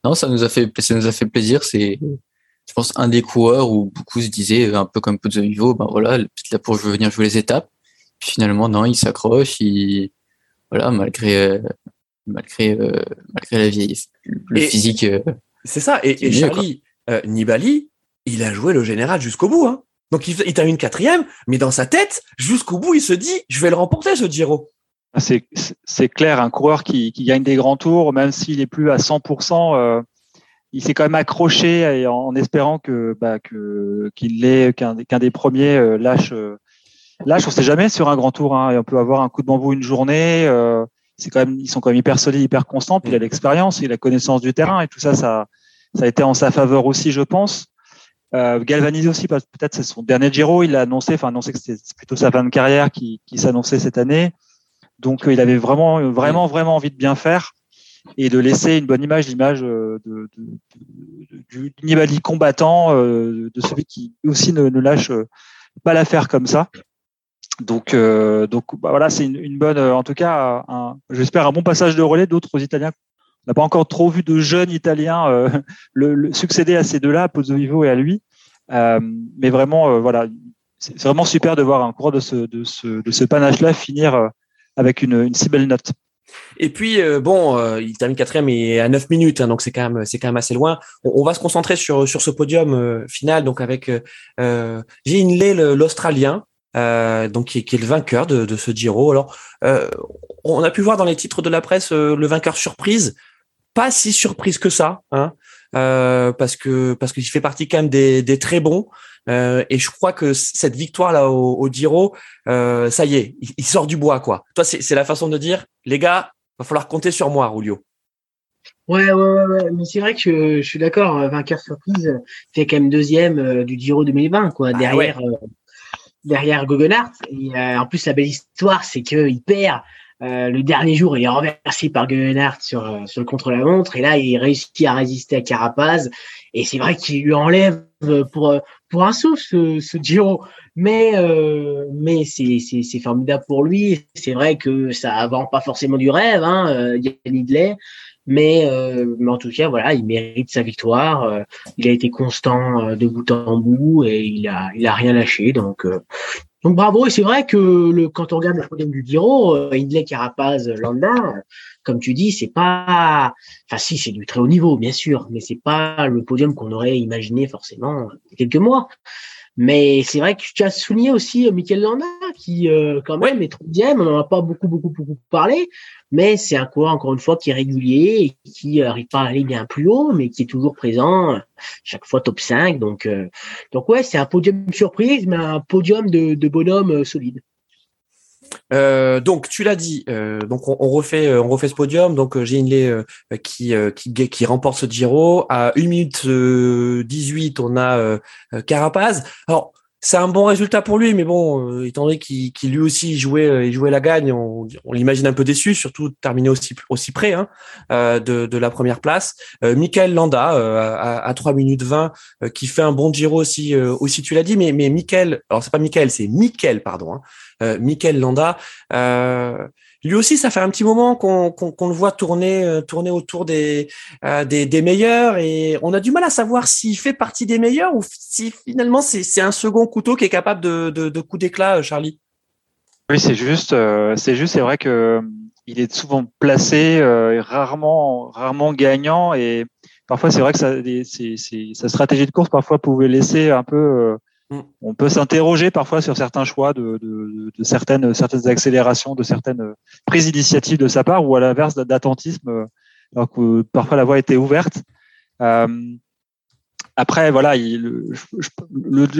Non, ça nous a fait, ça nous a fait plaisir. C'est, je pense, un des coureurs où beaucoup se disaient, un peu comme Pozzo Vivo, ben voilà, peut-être là pour venir jouer les étapes. Puis finalement, non, il s'accroche, il, voilà, malgré, malgré, euh, malgré la vieille, le physique. Euh, c'est ça. Et, et Charlie, euh, Nibali, il a joué le général jusqu'au bout, hein. Donc il, il termine quatrième, mais dans sa tête, jusqu'au bout, il se dit, je vais le remporter ce Giro. Ah, c'est clair, un coureur qui, qui, gagne des grands tours, même s'il est plus à 100%, euh, il s'est quand même accroché en, espérant que bah, qu'il l'ait qu'un des premiers euh, lâche. Euh, lâche, on sait jamais sur un grand tour. Hein, et on peut avoir un coup de bambou une journée. Euh, c'est quand même, ils sont quand même hyper solides, hyper constants. Puis il a l'expérience, il a la connaissance du terrain et tout ça, ça, ça a été en sa faveur aussi, je pense. Euh, galvanisé aussi, peut-être c'est son dernier Giro. Il a annoncé, enfin annoncé que c'était plutôt sa fin de carrière qui, qui s'annonçait cette année. Donc euh, il avait vraiment, euh, vraiment, vraiment envie de bien faire et de laisser une bonne image, l'image euh, de, du Nibali combattant, de celui qui aussi ne, lâche pas l'affaire comme ça. Donc, donc bah, voilà, c'est une, bonne, en tout cas, j'espère un bon passage de relais d'autres Italiens. On n'a pas encore trop vu de jeunes Italiens succéder à ces deux-là, Pozzo Vivo et à lui. mais vraiment, voilà, c'est vraiment super de voir un coureur de ce, panache-là finir avec une, si belle note. Et puis euh, bon, euh, il termine quatrième et à 9 minutes, hein, donc c'est quand même quand même assez loin. On, va se concentrer sur sur ce podium euh, final, donc avec euh, Lay, l'Australien, donc qui, qui, est le vainqueur de, de ce Giro. Alors, on a pu voir dans les titres de la presse le vainqueur surprise, pas si surprise que ça, hein, parce que parce qu'il fait partie quand même des, des très bons. Euh, et je crois que cette victoire là au, au Giro, euh, ça y est, il, sort du bois quoi. Toi, c'est la façon de dire, les gars, va falloir compter sur moi, Rulio. Ouais, ouais, ouais, mais c'est vrai que je, suis d'accord. Euh, vainqueur surprise fait quand même deuxième du Giro 2020, quoi, ah derrière derrière Guggenhardt. Et en plus, la belle histoire, c'est qu'il perd. le dernier jour, il est renversé par Guggenhardt sur, sur le contre-la-montre. Et là, il réussit à résister à Carapaz. Et c'est vrai qu'il lui enlève pour, pour un souffle ce, ce Giro. Mais, euh, mais c'est, formidable pour lui. C'est vrai que ça avant pas forcément du rêve, hein, euh, Yann Mais, euh, mais en tout cas, voilà, il mérite sa victoire. Euh, il a été constant euh, de bout en bout et il a, il a rien lâché. Donc, donc bravo. Et c'est vrai que quand on regarde le podium du Giro, Hindley, Carapaz, Landa, comme tu dis, c'est pas, enfin si, c'est du très haut niveau, bien sûr, mais c'est pas le podium qu'on aurait imaginé forcément il y a quelques mois. Mais c'est vrai que tu as souligné aussi euh, Michael Landa, qui euh, quand même est troisième. On n'en a pas beaucoup, beaucoup, beaucoup parlé, mais c'est un coureur encore une fois qui est régulier et qui arrive pas à aller bien plus haut, mais qui est toujours présent chaque fois top 5. Donc, euh, donc ouais, c'est un podium surprise, mais un podium de, de bonhomme solide. Euh, donc tu l'as dit, euh, donc on, refait euh, on refait ce podium. Donc j'ai une qui, qui remporte ce Giro à 1 minute 18. On a Carapaz. Alors c'est un bon résultat pour lui, mais bon, euh, étant donné qu'il lui aussi jouait, euh, jouait la gagne, on, l'imagine un peu déçu, surtout terminé aussi aussi près hein, euh, de, de, la première place. Euh, Michael Landa à, à 3 minutes 20, qui fait un bon Giro aussi, aussi tu l'as dit, mais mais Michael, alors c'est pas Michael, c'est Michael, pardon, hein, Michael Landa. Lui aussi, ça fait un petit moment qu'on le voit tourner, euh, autour des, euh, des, meilleurs et on a du mal à savoir s'il fait partie des meilleurs ou si finalement c'est un second couteau qui est capable de, de, coup d'éclat, euh, Charlie. Oui, c'est juste, c'est juste, c'est vrai que il est souvent placé, rarement, rarement gagnant et parfois c'est vrai que sa stratégie de course parfois pouvait laisser un peu. On peut s'interroger parfois sur certains choix de, certaines, certaines accélérations, de certaines prises d'initiative de sa part, ou à l'inverse d'attentisme, euh, alors que parfois la voie était ouverte. Euh, après, voilà, le,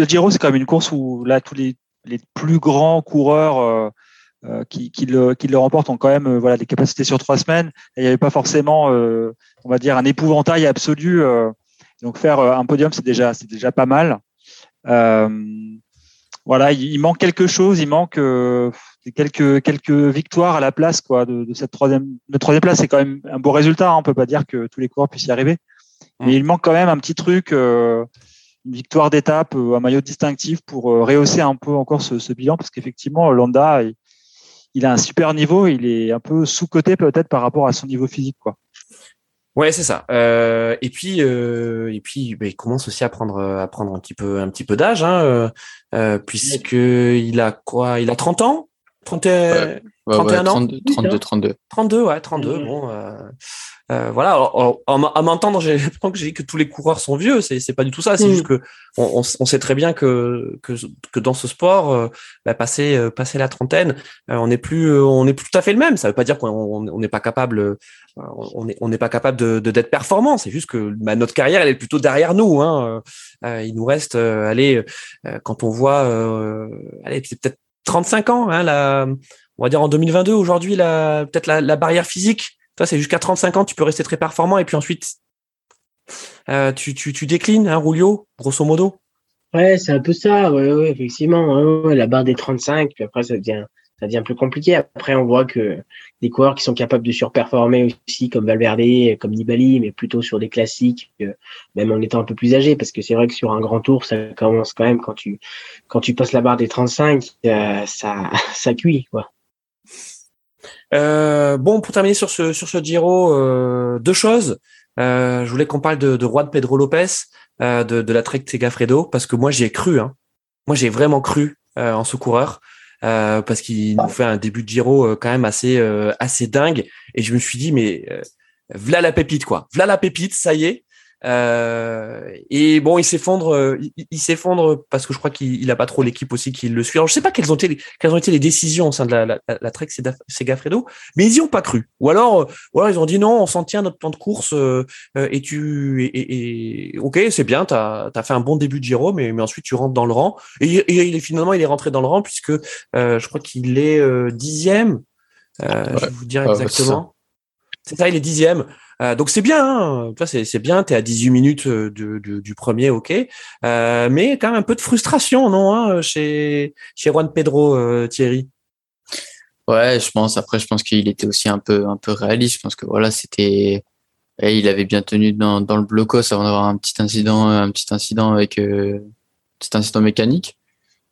Giro, c'est quand même une course où là, tous les, plus grands coureurs euh, qui, le, qui le remportent ont quand même voilà, des capacités sur trois semaines. il n'y avait pas forcément, on va dire, un épouvantail absolu. donc faire un podium, c'est déjà, c'est déjà pas mal. Euh, voilà, il, manque quelque chose, il manque euh, quelques quelques victoires à la place quoi de, de cette troisième. Troisième place, c'est quand même un beau résultat. Hein, on peut pas dire que tous les coureurs puissent y arriver, mais mm. il manque quand même un petit truc, euh, une victoire d'étape, un maillot distinctif pour rehausser un peu encore ce, ce bilan, parce qu'effectivement, Landa, il, il, a un super niveau, il est un peu sous coté peut-être par rapport à son niveau physique, quoi. Ouais, c'est ça. Euh, et puis, euh, et puis, bah, il commence aussi à prendre, à prendre un petit peu, un petit peu d'âge, hein, euh, euh puisque il a quoi? Il a 30 ans? 30, 31 ans? 32, 32. 32, ouais, 32. Bon, euh, euh, voilà. à m'entendre, j'ai l'impression que j'ai dit que tous les coureurs sont vieux. C'est, c'est pas du tout ça. C'est mm. juste que on, on, sait très bien que que, que dans ce sport, euh, bah, passer passer la trentaine, on n'est plus on n'est plus tout à fait le même. Ça veut pas dire qu'on on n'est pas capable on n'est on pas capable de, de d'être performant. C'est juste que bah, notre carrière elle est plutôt derrière nous. Hein. il nous reste, allez, quand on voit, allez, c'est peut-être 35 ans, hein, la, on va dire en 2022, aujourd'hui, la, peut-être la, la, barrière physique, c'est jusqu'à 35 ans, tu peux rester très performant et puis ensuite, euh, tu, déclines, hein, Rulio, grosso modo. Ouais, c'est un peu ça, effectivement. la barre des 35, puis après, ça devient ça devient plus compliqué. Après, on voit que des coureurs qui sont capables de surperformer aussi, comme Valverde, comme Nibali, mais plutôt sur des classiques, même en étant un peu plus âgé, parce que c'est vrai que sur un grand tour, ça commence quand même quand tu quand tu passes la barre des 35, euh, ça ça cuit quoi. Euh, bon, pour terminer sur ce sur Giro, euh, deux choses. je voulais qu'on parle de, Juan Pedro Lopez, de, la Trek Segafredo, parce que moi j'y ai cru. Hein. Moi j'ai vraiment cru en ce coureur. Euh, parce qu'il nous fait un début de Giro euh, quand même assez euh, assez dingue. Et je me suis dit mais voilà la pépite quoi, voilà la pépite, ça y est. Euh, et bon, il s'effondre, euh, il, s'effondre parce que je crois qu'il a pas trop l'équipe aussi qui le suit. Alors je sais pas quelles ont été, quelles ont été les décisions au sein de la, la, la Trek Segafredo, mais ils y ont pas cru. Ou alors, ou alors ils ont dit non, on s'en tient notre plan de course euh, et tu, et, et, ok, c'est bien, t'as as fait un bon début de Giro, mais, mais ensuite tu rentres dans le rang. Et, et il est finalement il est rentré dans le rang puisque je crois qu'il est dixième. je vais vous dire exactement. c'est ça, il est dixième. Euh, donc c'est bien, hein. c'est bien, tu es à 18 minutes euh, du premier, ok. Euh, mais quand même un peu de frustration, non, hein, chez, chez Juan Pedro Thierry? Ouais, je pense. Après, je pense qu'il était aussi un peu, un peu réaliste. Je pense que voilà, c'était, il avait bien tenu dans, dans le blocos avant d'avoir un petit incident, un petit incident avec, petit incident mécanique.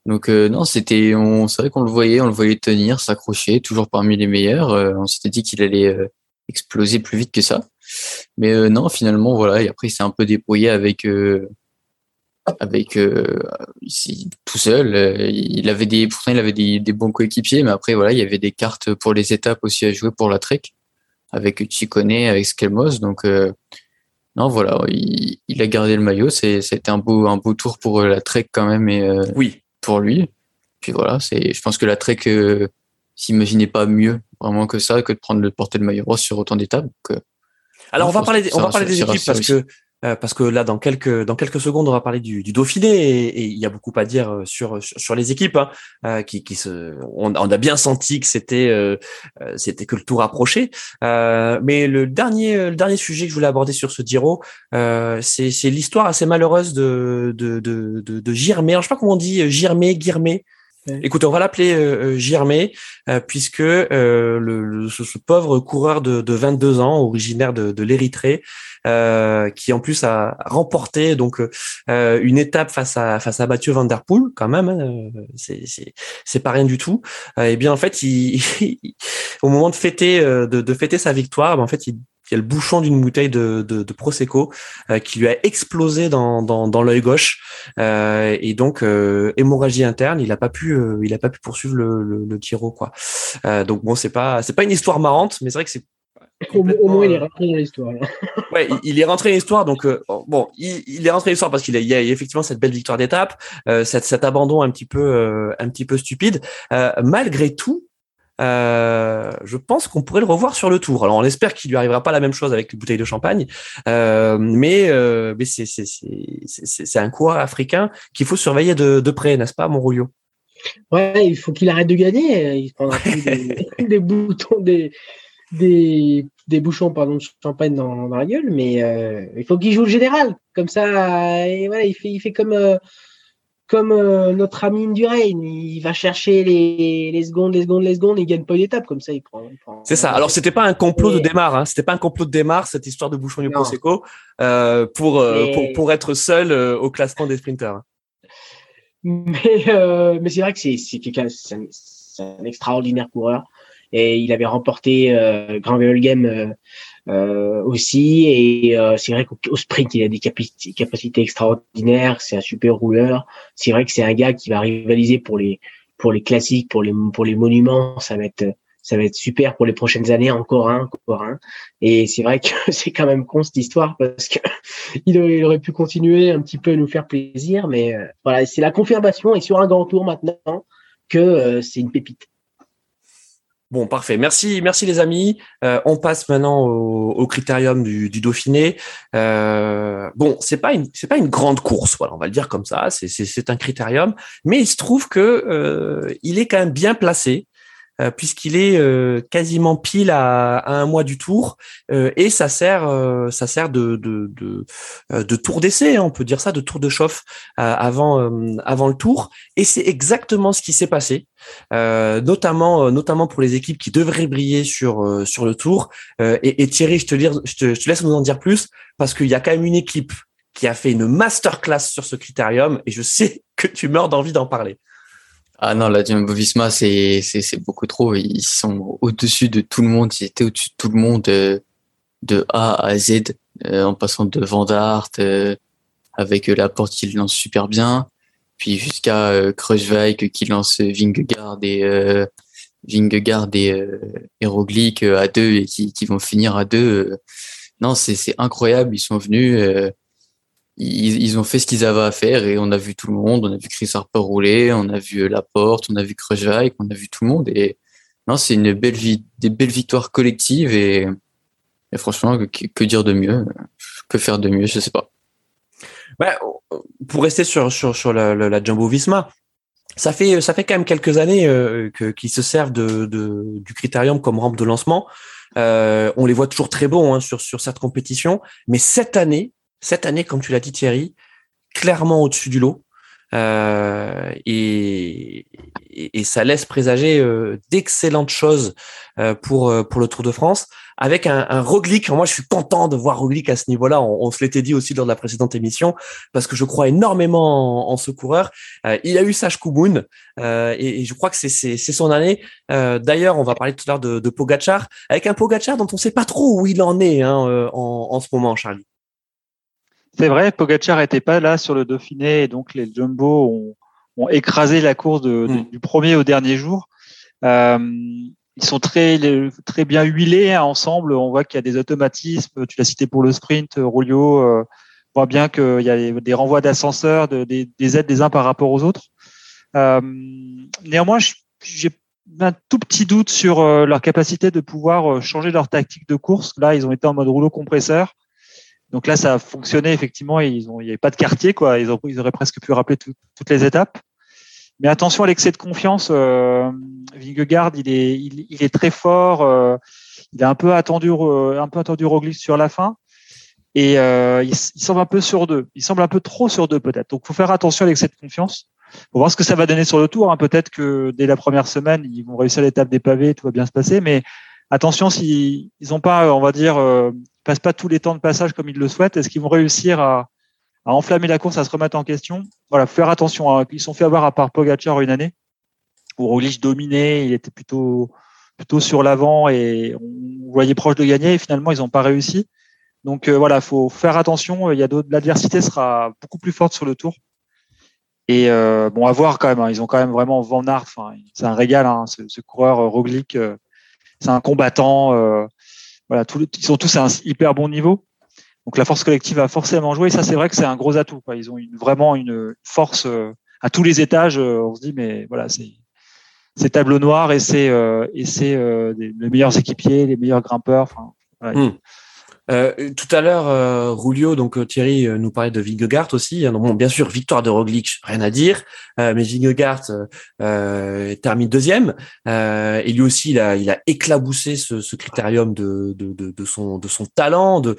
Donc non, c'était, on, c'est vrai qu'on le voyait, on le voyait tenir, s'accrocher, toujours parmi les meilleurs. on s'était dit qu'il allait exploser plus vite que ça. Mais euh, non, finalement, voilà. Et après, il s'est un peu débrouillé avec, euh, avec euh, ici, tout seul. il avait des, pourtant, il avait des, des bons coéquipiers, mais après, voilà, il y avait des cartes pour les étapes aussi à jouer pour la Trek, avec Chicone, avec Skelmos. Donc, non, voilà, il, il, a gardé le maillot. C'était un beau, un beau tour pour la Trek quand même, et oui, pour lui. Puis voilà, c'est, je pense que la Trek s'imaginait pas mieux vraiment que ça, que de prendre le porter le maillot rose sur autant d'étapes. Alors on va parler, on va parler des équipes parce que euh, parce que là, dans quelques dans quelques secondes, on va parler du, du Dauphiné et, il y a beaucoup à dire euh, sur sur, les équipes hein, euh, qui, qui se. On, on, a bien senti que c'était c'était que le tour approchait. mais le dernier le dernier sujet que je voulais aborder sur ce Giro, c'est c'est l'histoire assez malheureuse de de de de, de Girmé. je sais pas comment on dit Girmé, Guirmé. Écoute, on va l'appeler euh, Girmé, puisque euh, le, ce, pauvre coureur de, de 22 ans, originaire de, de l'Érythrée, euh, qui en plus a remporté donc euh, une étape face à face à Mathieu Van Der Poel quand même hein, c'est pas rien du tout et bien en fait il, au moment de fêter de, de fêter sa victoire ben, en fait il il y a le bouchon d'une bouteille de, de, de prosecco euh, qui lui a explosé dans, dans, dans l'œil gauche euh, et donc euh, hémorragie interne. Il n'a pas pu, il a pas pu poursuivre le, le, le tiro quoi. donc bon, c'est pas, c'est pas une histoire marrante, mais c'est vrai que c'est au, moins, il est rentré dans l'histoire. ouais, il, est rentré dans l'histoire. Donc, euh, bon, il, il, est rentré dans l'histoire parce qu'il y, a effectivement cette belle victoire d'étape, euh, cet, cet, abandon un petit peu, euh, un petit peu stupide. malgré tout, je pense qu'on pourrait le revoir sur le tour. Alors, on espère qu'il lui arrivera pas la même chose avec les bouteilles de champagne, mais, mais c'est, c'est, c'est, c'est un coureur africain qu'il faut surveiller de, de près, n'est-ce pas, Monroulio Ouais, il faut qu'il arrête de gagner. Il prendra plus des, des boutons des des, des bouchons pardon, de champagne dans, dans la gueule, mais euh, il faut qu'il joue le général. Comme ça, et voilà, il fait, il fait comme, euh, comme euh, notre ami Indurain. Il va chercher les, les secondes, les secondes, les secondes, et il gagne pas une étape. Comme ça, il prend. prend c'est ça. Alors, c'était pas un complot de démarre. Hein. C'était pas un complot de démarre, cette histoire de bouchon du Prosecco, euh, pour, pour, pour être seul au classement des sprinters. Mais, mais c'est vrai que c'est c'est un, un extraordinaire coureur et il avait remporté euh, Grand Game euh, euh, aussi. Et euh, c'est vrai qu'au sprint, il a des capacités, capacités extraordinaires. C'est un super rouleur. C'est vrai que c'est un gars qui va rivaliser pour les pour les classiques, pour les pour les monuments. Ça va être ça va être super pour les prochaines années, encore un, encore un. Et c'est vrai que c'est quand même con cette histoire parce que il aurait, pu continuer un petit peu à nous faire plaisir, mais voilà, c'est la confirmation et sur un grand tour maintenant que c'est une pépite. Bon, parfait. Merci, merci les amis. Euh, on passe maintenant au, au critérium du, Dauphiné. Euh, bon, c'est pas une, c'est pas une grande course, voilà, on va le dire comme ça. C'est, c'est, c'est un critérium, mais il se trouve que euh, il est quand même bien placé euh, puisqu'il est euh, quasiment pile à, un mois du tour euh, et ça sert ça sert de de, de, de tour d'essai, hein, on peut dire ça, de tour de chauffe avant avant le tour et c'est exactement ce qui s'est passé. notamment notamment pour les équipes qui devraient briller sur sur le tour et, Thierry je te, dire, je te, je te laisse nous en dire plus parce qu'il y a quand même une équipe qui a fait une masterclass sur ce critérium et je sais que tu meurs d'envie d'en parler. Ah non, la Jumbo Visma, c'est, beaucoup trop. Ils sont au-dessus de tout le monde. Ils étaient au-dessus de tout le monde euh, de A à Z, euh, en passant de Van Aert, euh, avec la porte qui lance super bien, puis jusqu'à euh, Kruijswijk qui lance Vingegaard et Vingegaard et, Roglic à deux et qui, qui vont finir à deux. non, c'est incroyable. Ils sont venus ils, ont fait ce qu'ils avaient à faire et on a vu tout le monde. On a vu Chris Harper rouler, on a vu Laporte, on a vu Krujak, on a vu tout le monde. Et non, c'est une belle vie, des belles victoires collectives et, franchement, que, dire de mieux? Que faire de mieux? Je sais pas. Bah, pour rester sur sur sur la, la, Jumbo Visma, ça fait ça fait quand même quelques années euh, que qu'ils se servent de, de, du critérium comme rampe de lancement. Euh, on les voit toujours très bons hein, sur sur cette compétition, mais cette année, cette année, comme tu l'as dit Thierry, clairement au-dessus du lot. Euh, et, et, ça laisse présager euh, d'excellentes choses euh, pour pour le Tour de France avec un, un Roglic. Moi, je suis content de voir Roglic à ce niveau-là. On, se l'était dit aussi lors de la précédente émission parce que je crois énormément en, ce coureur. il a eu Sage Koumoun et, et, je crois que c'est c'est son année. D'ailleurs, on va parler tout à l'heure de, de Pogachar avec un Pogachar dont on sait pas trop où il en est hein, en, en ce moment, Charlie. C'est vrai, Pogacar n'était pas là sur le Dauphiné et donc les Jumbo ont, écrasé la course mm. du premier au dernier jour. Euh, ils sont très très bien huilés hein, ensemble. On voit qu'il y a des automatismes. Tu l'as cité pour le sprint, Rolio. Euh, on voit bien qu'il y a des renvois d'ascenseurs, des, aides des uns par rapport aux autres. Euh, néanmoins, j'ai un tout petit doute sur leur capacité de pouvoir changer leur tactique de course. Là, ils ont été en mode rouleau compresseur. Donc là, ça a fonctionné effectivement. Ils ont, il n'y avait pas de quartier, quoi. Ils, ils auraient presque pu rappeler toutes les étapes. Mais attention à l'excès de confiance. Euh, il est, il, est très fort. Euh, il a un peu attendu, euh, un peu attendu Roglic sur la fin. Et euh, il, il, semble un peu sur deux. Il semble un peu trop sur deux peut-être. Donc, faut faire attention à l'excès de confiance. Faut voir ce que ça va donner sur le tour. Hein. Peut-être que dès la première semaine, ils vont réussir l'étape des pavés, tout va bien se passer. Mais attention, s'ils ils ont pas, on va dire, euh, passent pas tous les temps de passage comme ils le souhaitent, est-ce qu'ils vont réussir à, à, enflammer la course, à se remettre en question? Voilà, faut faire attention. Hein. Ils sont fait avoir à part Pogacar une année où Roglic dominait, il était plutôt sur l'avant et on voyait proche de gagner. Et finalement, ils n'ont pas réussi. Donc euh, voilà, faut faire attention. Il y a l'adversité sera beaucoup plus forte sur le tour. Et euh, bon, à voir quand même. Hein. Ils ont quand même vraiment Van Aert. C'est un régal, hein, ce, ce, coureur euh, Roglic. Euh, c'est un combattant. Euh, voilà, ils sont tous à un hyper bon niveau. Donc la force collective a forcément joué. Ça, c'est vrai que c'est un gros atout. Ils ont une, vraiment une force à tous les étages. on se dit, mais voilà, c'est tableau noir et c'est et c'est les meilleurs équipiers, les meilleurs grimpeurs. Mmh. Euh, tout à l'heure, euh, donc euh, Thierry euh, nous parlait de Vingegaard aussi. Hein, bon, bien sûr, victoire de Roglic, rien à dire, euh, mais Vingegaard termine deuxième. et lui aussi, il a, éclaboussé ce, critérium de, son, talent, de,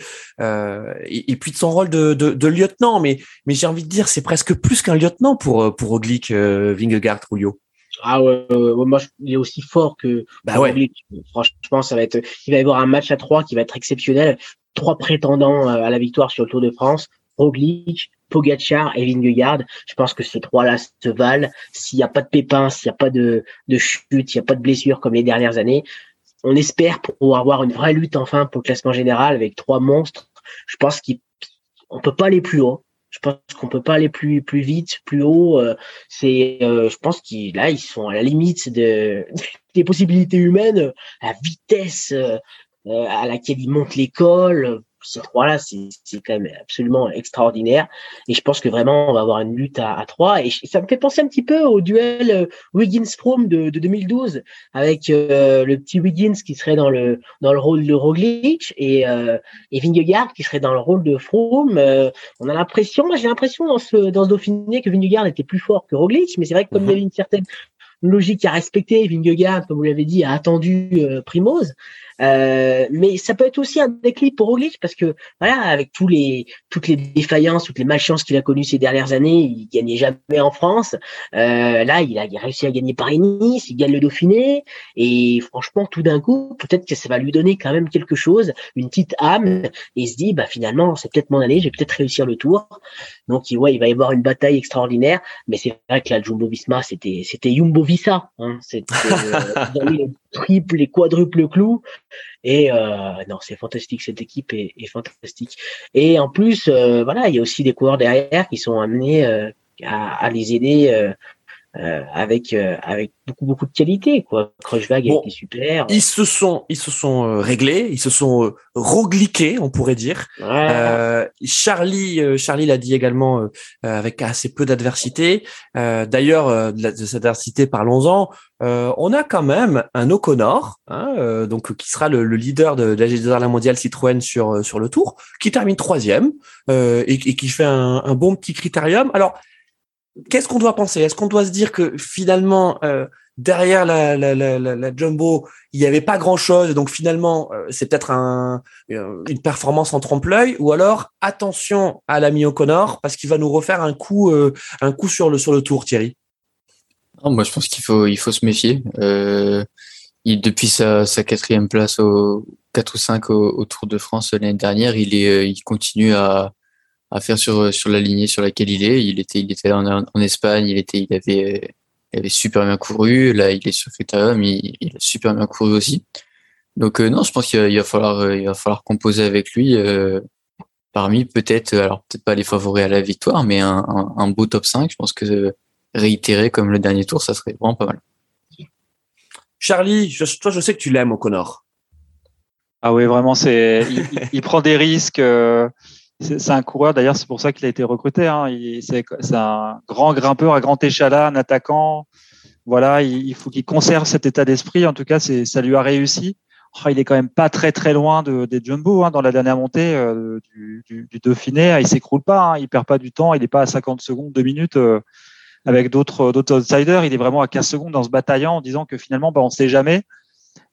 et, puis de son rôle de, lieutenant. Mais, mais j'ai envie de dire, c'est presque plus qu'un lieutenant pour pour Roglic, Vingegaard, Rulio. Ah ouais, ouais, moi il est aussi fort que bah ouais. Franchement, ça va être. Il va y avoir un match à trois qui va être exceptionnel trois prétendants euh, à la victoire sur le Tour de France, Roglic, Pogacar et Vingegaard. Je pense que ces trois-là se valent. S'il n'y a pas de pépins, s'il n'y a pas de, de chute, s'il n'y a pas de blessure comme les dernières années, on espère pouvoir avoir une vraie lutte enfin pour le classement général avec trois monstres. Je pense qu'on peut pas aller plus haut. Je pense qu'on peut pas aller plus plus vite, plus haut. Euh, c'est, euh, je pense qu'ils là ils sont à la limite de des possibilités humaines, la vitesse euh, à laquelle il monte l'école. Ces trois-là, c'est quand même absolument extraordinaire. Et je pense que vraiment, on va avoir une lutte à, à trois. Et ça me fait penser un petit peu au duel euh, Wiggins-Froome de, de, 2012, avec euh, le petit Wiggins qui serait dans le dans le rôle de Roglic et, euh, et Vingegaard qui serait dans le rôle de Froome. Euh, on a l'impression, j'ai l'impression dans ce dans ce Dauphiné que Vingegaard était plus fort que Roglic, mais c'est vrai que comme il y avait une certaine logique à respecter, Vingegaard, comme vous l'avez dit, a attendu euh, Primoz. Euh, mais ça peut être aussi un déclic pour Roglic parce que voilà, avec tous les toutes les défaillances, toutes les malchances qu'il a connues ces dernières années, il gagnait jamais en France. Euh, là, il a, réussi à gagner Paris-Nice, il gagne le Dauphiné et franchement, tout d'un coup, peut-être que ça va lui donner quand même quelque chose, une petite âme et il se dit bah finalement, c'est peut-être mon année, j'ai peut-être réussir le Tour. Donc il ouais, il va y avoir une bataille extraordinaire, mais c'est vrai que la Jumbo Visma, c'était c'était Jumbo Visa, hein, c'était euh, les triples, les quadruples clous. Et euh, non, c'est fantastique, cette équipe est, est, fantastique. Et en plus, euh, voilà, il y a aussi des coureurs derrière qui sont amenés à, à, les aider euh, euh, avec avec beaucoup beaucoup de qualité quoi. Crushbag bon, a été super. Ils se sont ils se sont réglés, ils se sont rogliqués, on pourrait dire. Ouais. Charlie Charlie l'a dit également avec assez peu d'adversité. D'ailleurs de, de, cette adversité parlons-en. Euh, on a quand même un O'Connor, hein, euh, donc qui sera le, le leader de, de la mondiale Citroën sur sur le Tour, qui termine troisième euh, et, et, qui fait un, un, bon petit critérium. Alors, qu'est-ce qu'on doit penser? Est-ce qu'on doit se dire que finalement euh, derrière la, la, la, la, jumbo, il n'y avait pas grand-chose, donc finalement euh, c'est peut-être un, une performance en trompe-l'œil, ou alors attention à l'ami O'Connor parce qu'il va nous refaire un coup un coup sur le sur le Tour, Thierry? Moi, je pense qu'il faut, il faut se méfier. Euh, il, depuis sa, sa, quatrième place au 4 ou 5 au, au Tour de France l'année dernière, il, est, il continue à, à faire sur, sur la lignée sur laquelle il est. Il était, il était en, en Espagne, il, était, il, avait, il avait super bien couru. Là, il est sur Critérium, il, il, a super bien couru aussi. Donc, euh, non, je pense qu'il va, il va, falloir, il va falloir composer avec lui. Euh, parmi peut-être, alors peut-être pas les favoris à la victoire, mais un, un, un beau top 5. Je pense que réitérer comme le dernier tour, ça serait vraiment pas mal. Charlie, je, toi, je sais que tu l'aimes, O'Connor. Ah oui, vraiment, c'est, il, il, prend des risques. Euh, c'est un coureur, d'ailleurs, c'est pour ça qu'il a été recruté. Hein. C'est un grand grimpeur à grand échalas, un attaquant. Voilà, il, il faut qu'il conserve cet état d'esprit. En tout cas, ça lui a réussi. oh, il est quand même pas très très loin de, des Jumbo hein, dans la dernière montée du, du, du, Dauphiné. Il s'écroule pas, hein, il perd pas du temps, il n'est pas à 50 secondes, 2 minutes avec d'autres outsiders. Il est vraiment à 15 secondes dans ce bataillon en disant que finalement, bah, on ne sait jamais.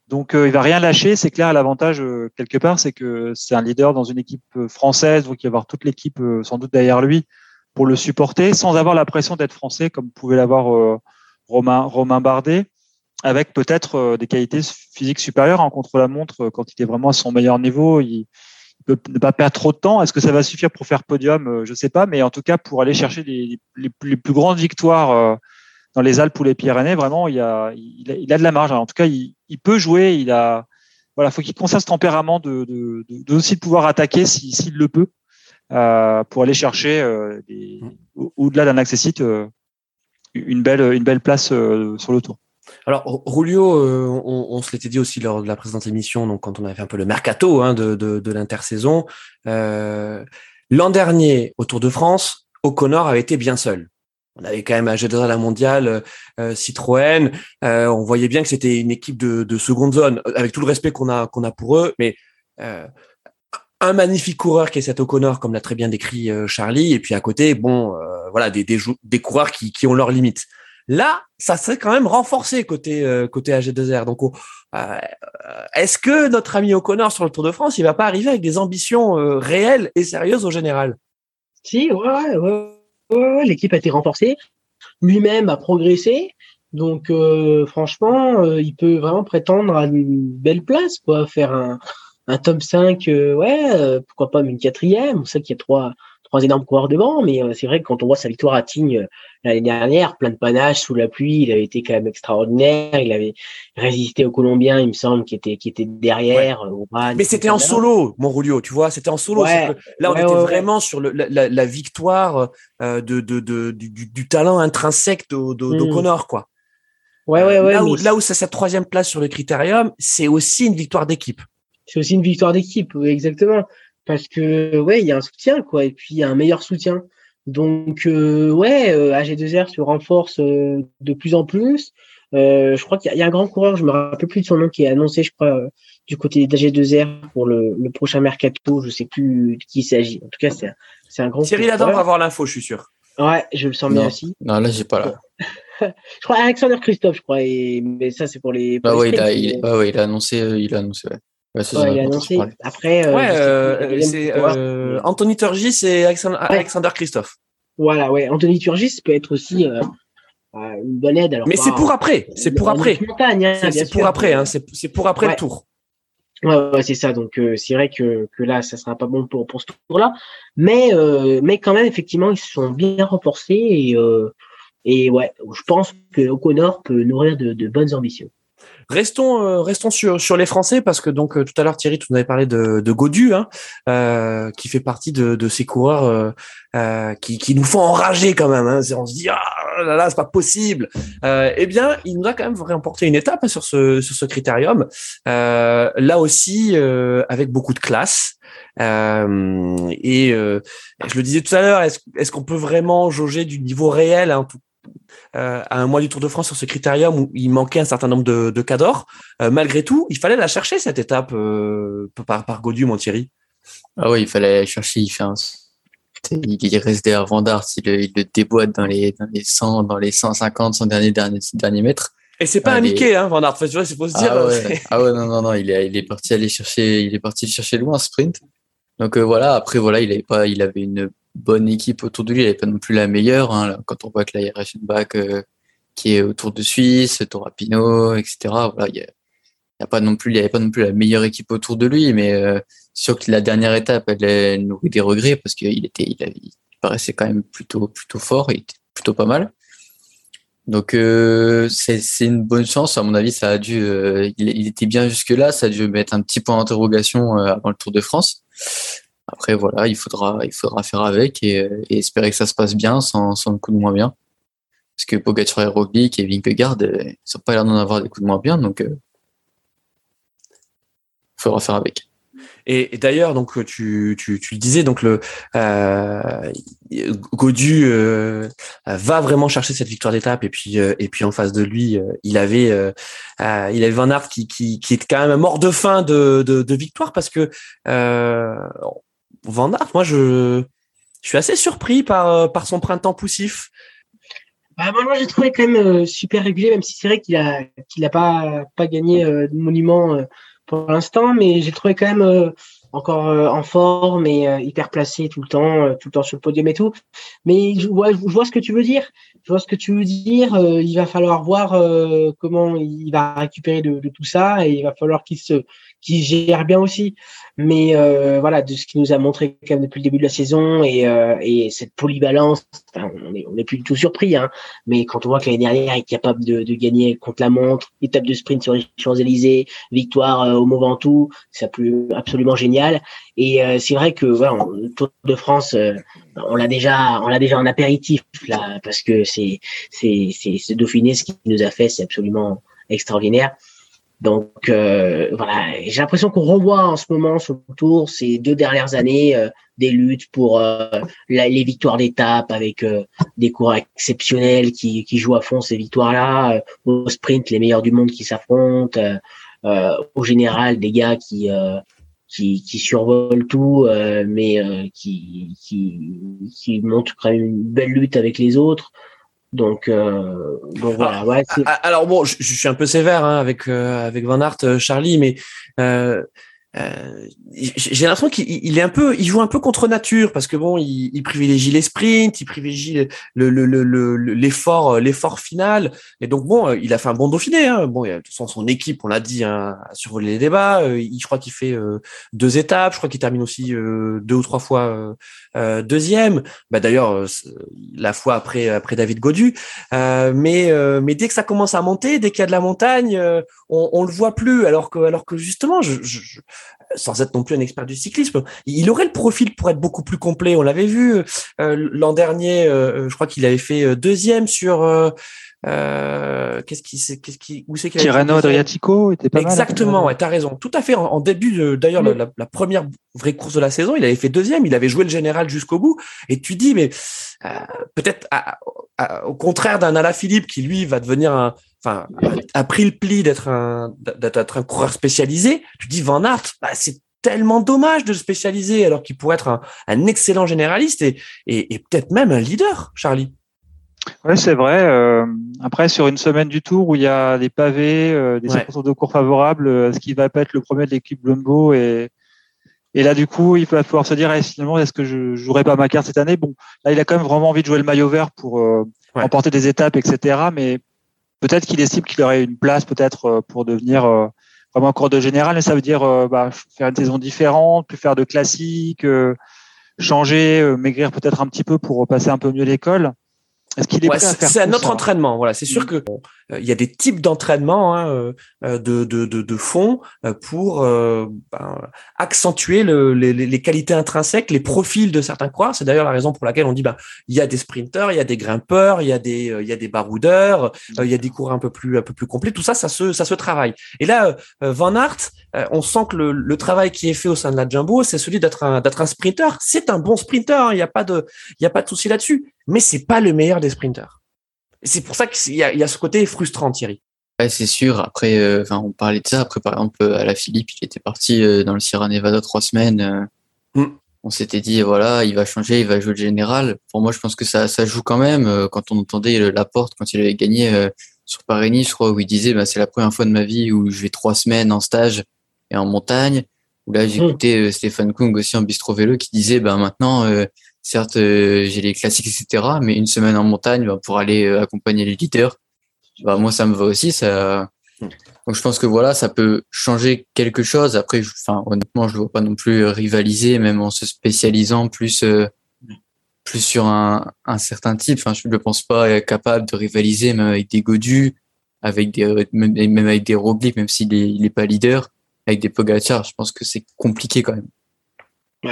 Donc euh, il va rien lâcher, c'est clair. L'avantage euh, quelque part, c'est que c'est un leader dans une équipe euh, française, donc il va avoir toute l'équipe sans doute derrière lui pour le supporter, sans avoir la pression d'être français comme pouvait l'avoir Romain Bardet, avec peut-être des qualités physiques supérieures en contre la montre quand il est vraiment à son meilleur niveau. Il, peut ne pas perdre trop de temps. Est-ce que ça va suffire pour faire podium? Je ne sais pas, mais en tout cas pour aller chercher les plus grandes victoires dans les Alpes ou les Pyrénées, vraiment, il a, il a, de la marge. en tout cas, il, peut jouer. Il a, voilà, faut qu'il conserve ce tempérament de, de, de, aussi de pouvoir attaquer s'il le peut, euh, pour aller chercher euh, mmh. au-delà d'un accessite euh, une belle, une belle place sur le tour. Alors, Rulio, on, on, se l'était dit aussi lors de la présente émission, donc quand on avait fait un peu le mercato hein, de, de, de l'intersaison. L'an dernier, au Tour de France, O'Connor avait été bien seul on avait quand même un G2 à la mondiale, euh, euh, Citroën. Euh, on voyait bien que c'était une équipe de, de, seconde zone, avec tout le respect qu'on a qu'on a pour eux, mais un magnifique coureur qui est cet O'Connor, comme l'a très bien décrit Charlie, et puis à côté, bon, voilà, des, des, des, coureurs qui, qui ont leurs limites. Là, ça serait quand même renforcé côté côté AG2R. Donc, est-ce que notre ami O'Connor sur le Tour de France, il va pas arriver avec des ambitions réelles et sérieuses au général? Si, ouais, ouais l'équipe a été renforcée. Lui-même a progressé. Donc, euh, franchement, euh, il peut vraiment prétendre à une belle place, quoi. Faire un, un top 5, euh, ouais, pourquoi pas une quatrième. On sait qu'il y a trois, trois énormes coureurs devant, mais euh, c'est vrai que quand on voit sa victoire à Tignes euh, l'année dernière, plein de panache sous la pluie, il avait été quand même extraordinaire. Il avait résisté aux Colombiens, il me semble, qui était qui était derrière. Euh, mais c'était en solo, mon Rulio, tu vois, c'était en solo. là, on était vraiment sur le, la, la, victoire de, de, de du, du, talent intrinsèque d'O'Connor, mmh. quoi. Ouais, ouais, ouais. Là où, là où c'est sa troisième place sur le critérium, c'est aussi une victoire d'équipe. C'est aussi une victoire d'équipe, exactement parce que ouais, il y a un soutien quoi, et puis il y a un meilleur soutien. Donc euh, ouais, euh, AG2R se renforce euh, de plus en plus. Euh, je crois qu'il y, a un grand coureur, je me rappelle plus de son nom, qui est annoncé, je crois, du côté d'AG2R pour le, le, prochain mercato. Je sais plus de qui il s'agit. En tout cas, c'est c'est un grand. Thierry Ladan va avoir l'info, je suis sûr. Ouais, je le sens bien aussi. Non, là j'ai pas là. je crois Alexander Christophe, je crois, et, mais ça c'est pour les. bah ouais, il a, il, ouais, il a annoncé, il a annoncé. Ouais. Ouais, il a annoncé. Après, euh, ouais, euh, c'est euh, Anthony Turgis et Alexandre, Alexander Christophe. Voilà, ouais. Anthony Turgis peut être aussi euh, une bonne aide. Alors, Mais c'est pour après. C'est pour après. Hein, c'est pour après. Hein, c'est pour après le tour. Ouais, ouais c'est ça. Donc c'est vrai que, que là, ça sera pas bon pour, pour ce tour-là. Mais, mais quand même, effectivement, ils se sont bien renforcés et, et ouais, je pense que O'Connor peut nourrir de, de bonnes ambitions. Restons, euh, restons sur, sur les Français parce que donc euh, tout à l'heure Thierry, tu nous avais parlé de, de Godu, hein, euh, qui fait partie de, de ces coureurs qui, qui nous font enrager quand même. Hein. On se dit ah là là, c'est pas possible. eh bien, il nous a quand même remporté une étape hein, sur ce sur ce critérium. là aussi, avec beaucoup de classe. et je le disais tout à l'heure, est-ce est-ce qu'on peut vraiment jauger du niveau réel, hein, tout, euh, à un mois du Tour de France sur ce critérium où il manquait un certain nombre de, de cadors. Euh, malgré tout, il fallait la chercher cette étape euh, par, par Godu, mon Thierry. Ah oui, il fallait la chercher. Il, fait un... il reste derrière Vandart, il, il, le déboîte dans les, dans les 100, dans les 150, son dernier, dernier, dernier mètre. Et c'est pas ah, un Mickey, hein, Van Aert. c'est faut se dire. Ah ouais. ah ouais, non, non, non, il est, il est parti aller chercher, il est parti chercher loin, sprint. Donc voilà, après voilà, il avait pas, il avait une bonne équipe autour de lui. Il n'avait pas non plus la meilleure. Hein, quand on voit que la Reichenbach euh, qui est autour de Suisse, Torapino, etc. Voilà, il y a, pas non plus, il n'y avait pas non plus la meilleure équipe autour de lui, mais euh, sûr que la dernière étape, elle, elle nourrit des regrets parce qu'il était, il, il, paraissait quand même plutôt, plutôt fort, il était plutôt pas mal. Donc euh, c'est une bonne chance, à mon avis, ça a dû, euh, il, était bien jusque là, ça a dû mettre un petit point d'interrogation avant le Tour de France. Après, voilà, il faudra, il faudra faire avec et, espérer que ça se passe bien sans, sans le coup de moins bien. Parce que Pogacar et Roglic et Vingegaard, euh, ils n'ont pas l'air d'en avoir des coups de moins bien, donc euh, il faudra faire avec. Et, d'ailleurs, donc tu, tu, tu le disais, donc le euh, Godu euh, va vraiment chercher cette victoire d'étape et puis euh, et puis en face de lui, euh, il avait euh, il avait Van Aert qui, qui qui est quand même mort de faim de de, de victoire parce que Van moi je suis assez surpris par par son printemps poussif. Bah, moi, j'ai trouvé quand même super régulier, même si c'est vrai qu'il a qu'il pas pas gagné de monument pour l'instant, mais j'ai trouvé quand même euh, encore euh, en forme et euh, hyper placé tout le temps, tout le temps sur le podium et tout. Mais je vois, ce que tu veux dire. Je vois ce que tu veux dire. il va falloir voir comment il va récupérer de, tout ça et il va falloir qu'il se qu'il gère bien aussi. Mais euh, voilà, de ce qu'il nous a montré quand même depuis le début de la saison et, euh, et cette polyvalence, on n'est on est plus du tout surpris. Hein, mais quand on voit que l'année dernière, il est capable de, de, gagner contre la montre, étape de sprint sur les Champs-Élysées, victoire euh, au Mont Ventoux, c'est absolument génial. Et euh, c'est vrai que voilà, le Tour de France, euh, on l'a déjà, on l'a déjà en apéritif là, parce que c'est c'est c'est ce Dauphiné, ce qu'il nous a fait, c'est absolument extraordinaire. Donc euh, voilà, j'ai l'impression qu'on revoit en ce moment le tour ces deux dernières années euh, des luttes pour euh, les victoires d'étape avec des coureurs exceptionnels qui, qui jouent à fond ces victoires-là, au sprint les meilleurs du monde qui s'affrontent, au général des gars qui qui, qui survolent tout, mais qui, qui qui montrent quand même une belle lutte avec les autres. Donc, euh, donc voilà. Ouais, ah, ah, alors bon, je, je, suis un peu sévère hein, avec euh, avec Van Aert, euh, Charlie, mais euh, euh, j'ai l'impression qu'il est un peu, il joue un peu contre nature parce que bon, il, il privilégie les sprints, il privilégie le l'effort, le, l'effort final. Et donc bon, il a fait un bon Dauphiné. Hein. Bon, de toute façon, son équipe, on l'a dit, hein, a survolé les débats. Il, je crois qu'il fait deux étapes. Je crois qu'il termine aussi deux ou trois fois euh, deuxième. Bah d'ailleurs, la fois après après David Godu. Euh, mais mais dès que ça commence à monter, dès qu'il y a de la montagne, on, on le voit plus. Alors que alors que justement, je, je sans être non plus un expert du cyclisme, il aurait le profil pour être beaucoup plus complet. On l'avait vu euh, l'an dernier, euh, je crois qu'il avait fait euh, deuxième sur euh, qu'est-ce qui qu'est-ce qui où c'est qu'il Tirreno Adriatico était pas Exactement, ouais, t'as raison. Tout à fait. En, début, d'ailleurs, la, la, première vraie course de la saison, il avait fait deuxième. Il avait joué le général jusqu'au bout. Et tu dis, mais peut-être au contraire d'un Alaphilippe qui lui va devenir un, enfin, a, pris le pli d'être un, d'être un coureur spécialisé, tu dis Van Aert, bah, c'est tellement dommage de le spécialiser alors qu'il pourrait être un, un, excellent généraliste et, et, et peut-être même un leader, Charlie. Oui, c'est vrai. Euh, après, sur une semaine du Tour où il y a des pavés, euh, des circonstances de cours favorables, euh, ce qui va pas être le premier de l'équipe Blumbo et et là, du coup, il va pouvoir se dire, eh, finalement, est-ce que je jouerai pas ma carte cette année? Bon, là, il a quand même vraiment envie de jouer le maillot vert pour euh, remporter des étapes, etc. Mais peut-être qu'il estime qu'il aurait une place peut-être euh, pour devenir euh, vraiment encore de général, mais ça veut dire euh, bah, faire une saison différente, plus faire de classiques, changer, maigrir peut-être un petit peu pour passer un peu mieux l'école. Est-ce qu'il est, ouais, C'est un autre entraînement. Voilà, c'est sûr mm. que il y a des types d'entraînement hein, de, de, de, de, fond pour ben, accentuer le, les, les, qualités intrinsèques, les profils de certains coureurs. C'est d'ailleurs la raison pour laquelle on dit ben il y a des sprinteurs, il y a des grimpeurs, il y a des il y a des baroudeurs, il y a des coureurs un peu plus un peu plus complets. Tout ça, ça se ça se travaille. Et là, Van Aert, on sent que le, le, travail qui est fait au sein de la Jumbo, c'est celui d'être un d'être un sprinter. C'est un bon sprinter. Hein, il n'y a pas de il y a pas de souci là-dessus. Mais c'est pas le meilleur des sprinters. C'est pour ça qu'il y a, y a ce côté frustrant, Thierry. Ouais, c'est sûr. Après, euh, on parlait de ça. Après, par exemple, à la Philippe, il était parti euh, dans le Sierra Nevada trois semaines. Euh, mm. On s'était dit, voilà, il va changer, il va jouer le général. Pour moi, je pense que ça, ça joue quand même. Quand on entendait Laporte, quand il avait gagné sur Paris-Nice, je crois, où il disait, bah, c'est la première fois de ma vie où je vais trois semaines en stage et en montagne. Où là, j'écoutais mm. Stéphane Kung aussi en bistro vélo qui disait, bah, maintenant, Certes, euh, j'ai les classiques, etc. Mais une semaine en montagne bah, pour aller euh, accompagner les leaders, bah, moi, ça me va aussi. Ça... Donc, je pense que voilà, ça peut changer quelque chose. Après, enfin, honnêtement, je ne vois pas non plus rivaliser, même en se spécialisant plus, euh, plus sur un, un certain type. Enfin, je ne pense pas capable de rivaliser même avec des Godus, avec des, même, avec des Roglic, même s'il n'est est pas leader, avec des Pogacar. Je pense que c'est compliqué quand même.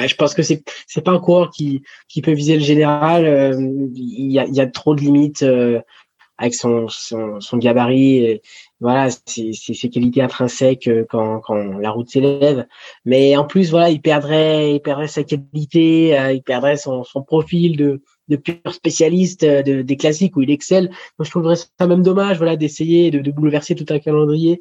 Je pense que c'est c'est pas un coureur qui qui peut viser le général. Euh, il y, a, y a trop de limites euh, avec son, son, son gabarit, voilà, c'est ses qualités intrinsèques quand, quand la route s'élève. Mais en plus, voilà, il perdrait, il perdrait sa qualité, il perdrait son, son profil de de pur spécialiste euh, de, des classiques où il excelle. Moi, je trouverais ça même dommage, voilà, d'essayer de, de, bouleverser tout un calendrier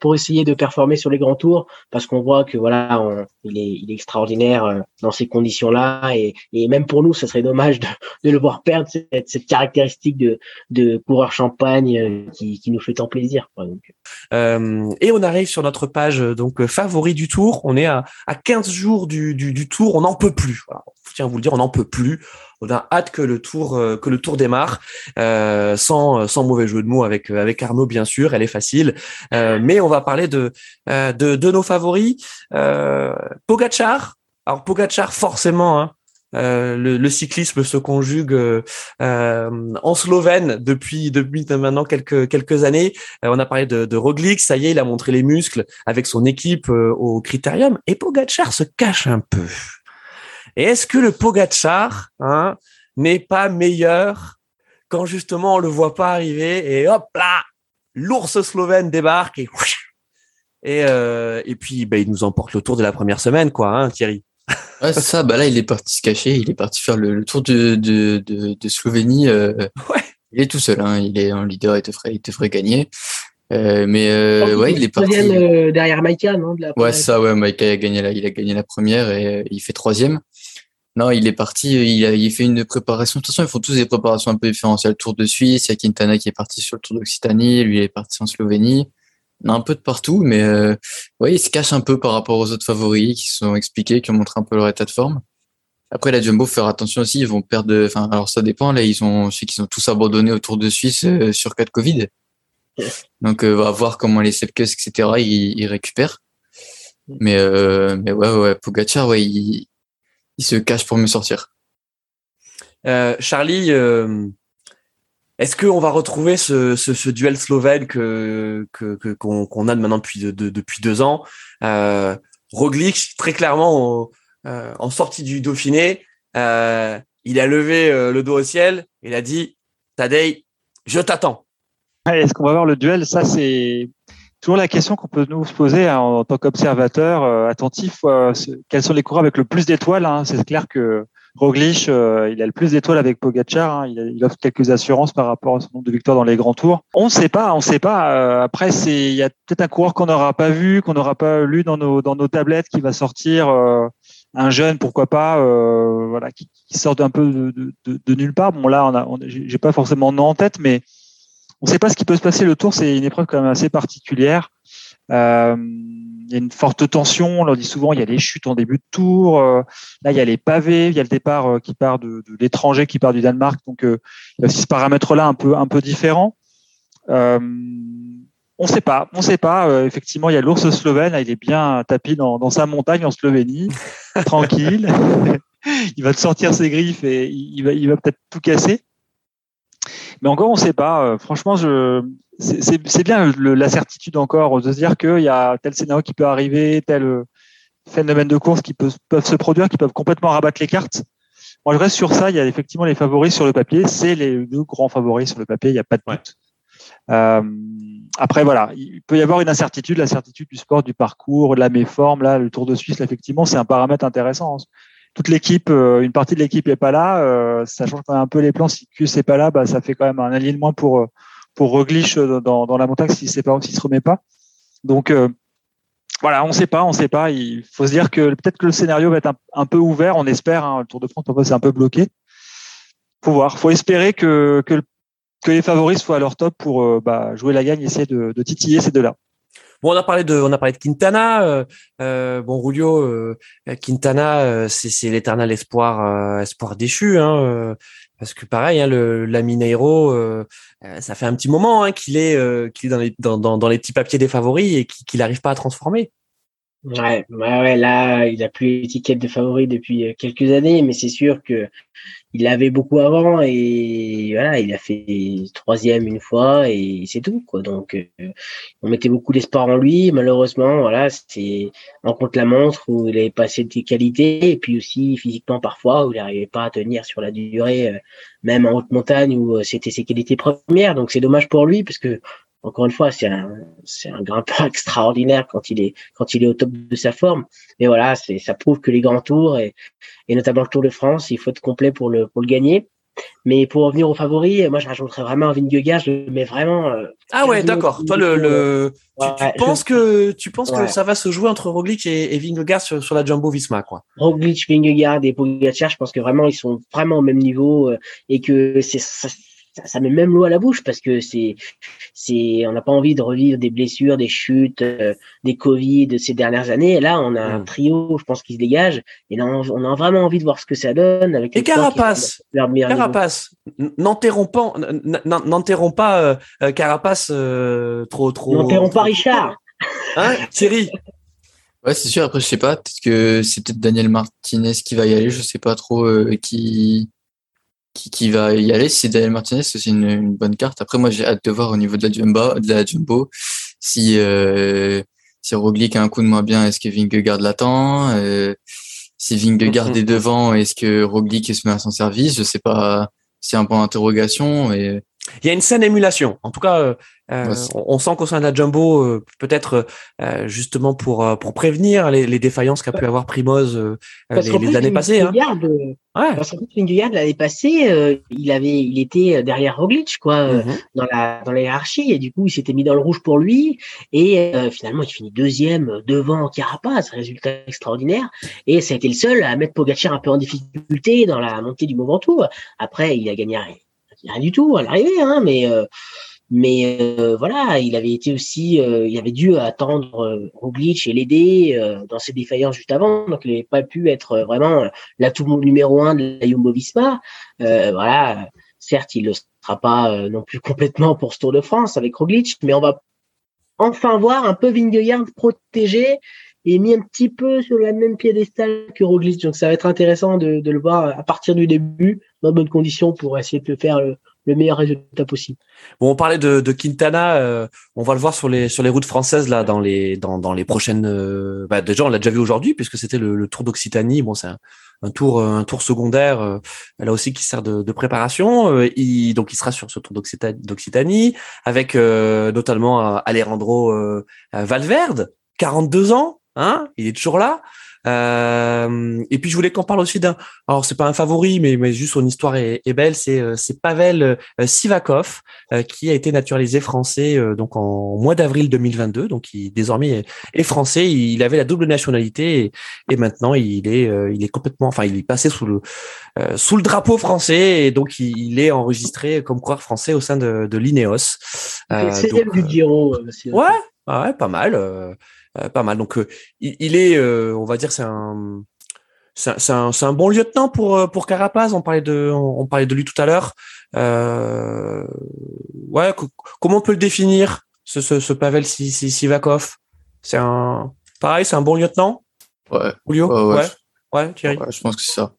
pour essayer de performer sur les grands tours, parce qu'on voit que voilà, il, est, il est extraordinaire euh, dans ces conditions-là, et, et même pour nous, ça serait dommage de, de le voir perdre cette, cette caractéristique de, de coureur champagne euh, qui, qui nous fait tant plaisir. Quoi, donc. Euh, et on arrive sur notre page donc favori du tour. On est à, à 15 jours du, du, tour, on n'en peut plus. Voilà. Tiens, vous le dire, on n'en peut plus on a hâte que le tour euh, que le tour démarre euh, sans sans mauvais jeu de mots avec euh, avec Arnaud bien sûr elle est facile mais on va parler de de, de nos favoris Pogachar alors Pogachar forcément hein, le, le, cyclisme se conjugue euh, en slovène depuis depuis maintenant quelques quelques années. on a parlé de, de Roglic, ça y est, il a montré les muscles avec son équipe au Critérium. Et Pogacar se cache un peu. Et est-ce que le Pogachar hein, n'est pas meilleur quand justement on le voit pas arriver et hop là, l'ours slovène débarque et et, euh, et puis bah, il nous emporte le tour de la première semaine quoi, hein, Thierry. Ouais, ça, bah là il est parti se cacher, il est parti faire le, tour de, de, de, de Slovénie. Euh, ouais. Il est tout seul, hein, il est en leader, il devrait, il devrait gagner. Euh, mais euh, ouais, il est parti. Derrière Maïka, non de la Ouais, ça, ouais, Maïka a gagné la, il a gagné la première et euh, il fait troisième. Non, il est parti, il a, il fait une préparation. De toute façon, ils font tous des préparations un peu différentes. Il y a le Tour de Suisse, il y a Quintana qui est parti sur le Tour d'Occitanie, lui il est parti en Slovénie. A un peu de partout, mais euh, ouais, il se cache un peu par rapport aux autres favoris qui sont expliqués, qui ont montré un peu leur état de forme. Après, la Jumbo, faire attention aussi, ils vont perdre. Enfin, alors ça dépend. Là, ils ont, je sais qu'ils ont tous abandonné au Tour de Suisse sur cas de Covid. Donc, euh, on va voir comment les Sepkus, etc., ils, ils récupèrent. Mais, euh, mais ouais, ouais, Pogacar, ouais, il, il se cache pour me sortir. Euh, Charlie, euh, est-ce qu'on va retrouver ce, ce, ce, duel slovène que qu'on que, qu'on a maintenant depuis, de, depuis deux ans? Euh, Roglic, très clairement, en, en sortie du Dauphiné, il a levé le dos au ciel, il a dit « Tadej, je t'attends ». Est-ce qu'on va voir le duel? Ça, c'est toujours la question qu'on peut nous poser hein, en, tant qu'observateur euh, attentif. Euh, quels sont les coureurs avec le plus d'étoiles hein C'est clair que Roglic, euh, il a le plus d'étoiles avec Pogacar. Hein, il, il, offre quelques assurances par rapport à son nombre de victoires dans les grands tours. On ne sait pas, on ne sait pas. après, c'est il y a peut-être un coureur qu'on n'aura pas vu, qu'on n'aura pas lu dans nos dans nos tablettes, qui va sortir. un jeune, pourquoi pas, voilà, qui, qui sort d'un peu de, de, de, nulle part. Bon là, on a, on, j'ai pas forcément nom en tête, mais on ne sait pas ce qui peut se passer. Le tour, c'est une épreuve quand même assez particulière. Euh, il y a une forte tension. On leur dit souvent, il y a les chutes en début de tour. Euh, là, il y a les pavés. Il y a le départ euh, qui part de, l'étranger, qui part du Danemark. Donc, il y a aussi ce paramètre-là un peu, un peu différent. on ne sait pas. On ne sait pas. effectivement, il y a l'ours slovène. Là, il est bien tapis dans, dans sa montagne en Slovénie, tranquille. il va te sortir ses griffes et il va, il va peut-être tout casser. Mais encore, on ne sait pas. Euh, franchement, je, c'est bien la certitude encore de se dire qu'il y a tel scénario qui peut arriver, tel euh, phénomène de course qui peut, peuvent se produire, qui peuvent complètement rabattre les cartes. Moi, je reste sur ça. Il y a effectivement les favoris sur le papier. C'est les deux grands favoris sur le papier. Il n'y a pas de doute. Euh, après, voilà, il peut y avoir une incertitude, la certitude du sport, du parcours, de la méforme. Là, le Tour de Suisse, effectivement, c'est un paramètre intéressant toute l'équipe, euh, une partie de l'équipe n'est pas là, euh, ça change quand même un peu les plans. Si Q n'est pas là, bah, ça fait quand même un alignement pour euh, pour dans, dans la montagne si c'est pas s'il se remet pas. Donc voilà, on ne sait pas, on sait pas. Il faut se dire que peut-être que le scénario va être un, peu ouvert. On espère. Hein, le Tour de France, c'est un peu bloqué. Faut voir. Faut espérer que que, que les favoris soient à leur top pour bah, jouer la gagne, essayer de, de titiller ces deux-là. Bon, on a parlé de, on a parlé de Quintana. Euh, euh bon, Rulio, euh, Quintana, euh, c'est l'éternel espoir, espoir déchu. Hein, parce que pareil, hein, le la Mineiro, ça fait un petit moment hein, qu'il est, qu'il est dans les dans, les petits papiers des favoris et qu'il n'arrive pas à transformer. Ouais, ouais, ouais, là, il a plus l'étiquette de favori depuis euh, quelques années, mais c'est sûr que il l'avait beaucoup avant et voilà, il a fait troisième une fois et c'est tout, quoi. Donc, euh, on mettait beaucoup d'espoir en lui. Malheureusement, voilà, c'était en contre la montre où il avait pas assez de qualités et puis aussi physiquement parfois où il n'arrivait pas à tenir sur la durée, euh, même en haute montagne où c'était ses qualités premières. Donc, c'est dommage pour lui parce que encore une fois, c'est un, c'est un grimpeur extraordinaire quand il est, quand il est au top de sa forme. Mais voilà, c'est, ça prouve que les grands tours et, et notamment le Tour de France, il faut être complet pour le, pour le gagner. Mais pour revenir aux favoris, moi je rajouterais vraiment Vingegaard, je le mets vraiment. Euh, ah ouais, d'accord. Toi, le, le... tu, penses que tu penses que ça va se jouer entre Roglic et, et Vingegaard sur, sur la Jumbo Visma, quoi? Roglic, Vingegaard et Pogacar, je pense que vraiment ils sont vraiment au même niveau euh, et que c'est ça, ça, met même l'eau à la bouche parce que c'est, c'est, on n'a pas envie de revivre des blessures, des chutes, euh, des Covid de ces dernières années. Et là, on a un mm. trio, je pense, qui se dégage. Et là, on, a vraiment envie de voir ce que ça donne avec. Et Carapace, Carapace, n'enterrons pas, pas euh, euh, Carapace trop, trop. N'enterrons pas Richard. Hein, Thierry? Ouais, c'est sûr. Après, je sais pas. Peut-être que c'est peut-être Daniel Martinez qui va y aller. Je sais pas trop qui qui, qui va y aller. Si Daniel Martinez, c'est une, une, bonne carte. Après, moi, j'ai hâte de voir au niveau de la Jumbo, de la Jumbo si, euh, si Roglic a un coup de moins bien, est-ce que Vingegaard l'attend euh, Si Vingegaard mm-hmm. est devant, est-ce que Roglic se met à son service Je sais pas. C'est un point d'interrogation. Et... Il y a une saine émulation. En tout cas, euh, euh, on, sent qu'au sein de la Jumbo, euh, peut-être euh, justement pour pour prévenir les, les défaillances qu'a pu avoir Primoz les, les années passées. Hein. Ouais. Parce qu'en l'année passée, il avait, il était derrière Roglic, quoi, mmh dans la dans la hiérarchie, et du coup, il s'était mis dans le rouge pour lui, et finalement, il finit deuxième devant Carapace, résultat extraordinaire, et ça a été le seul à mettre Pogacar un peu en difficulté dans la montée du Mont Ventoux. Après, il a gagné rien, du tout à l'arrivée, hein, mais mais euh, voilà, il avait été aussi, euh, il avait dû attendre euh, Roglic et l'aider dans ses défaillances juste avant, donc il n'avait pas pu être vraiment l'atout numéro un de la Jumbo Visma. voilà, certes, il ne sera pas non plus complètement pour ce Tour de France avec Roglic, mais on va enfin voir un peu Vingegaard protégé et mis un petit peu sur la même piédestal que Roglic. Donc ça va être intéressant de, de le voir à partir du début dans de bonnes conditions pour essayer de faire le, le meilleur résultat possible. Bon, on parlait de, de Quintana, euh, on va le voir sur les sur les routes françaises là dans les dans, dans les prochaines. Euh, bah, déjà, on l'a déjà vu aujourd'hui puisque c'était le, le, Tour d'Occitanie. Bon, c'est un, un, tour un tour secondaire euh, là aussi qui sert de, de préparation. Euh, il, donc, il sera sur ce Tour d'Occitanie avec notamment Alejandro Valverde, 42 ans, hein, il est toujours là. Euh, et puis je voulais qu'on parle aussi d'un. Alors c'est pas un favori, mais, mais juste son histoire est, est belle. C'est euh, c'est Pavel euh, Sivakov qui a été naturalisé français donc en mois d'avril 2022. Donc il désormais est, français. Il avait la double nationalité et, et maintenant il est il est complètement. Enfin il est passé sous le sous le drapeau français et donc il, est enregistré comme coureur français au sein de, de l'Ineos. C'est du Giro. Ouais, ouais, pas mal. Euh, pas mal. Donc, euh, il, est, euh, on va dire, c'est un, c'est un, un, bon lieutenant pour pour Carapaz. On parlait de, on, parlait de lui tout à l'heure. Euh, ouais, comment on peut le définir, ce, ce, ce Pavel Sivakov? C'est un, pareil, c'est un bon lieutenant? Ouais. Julio? Ouais, ouais. ouais, Thierry? je pense que c'est ça.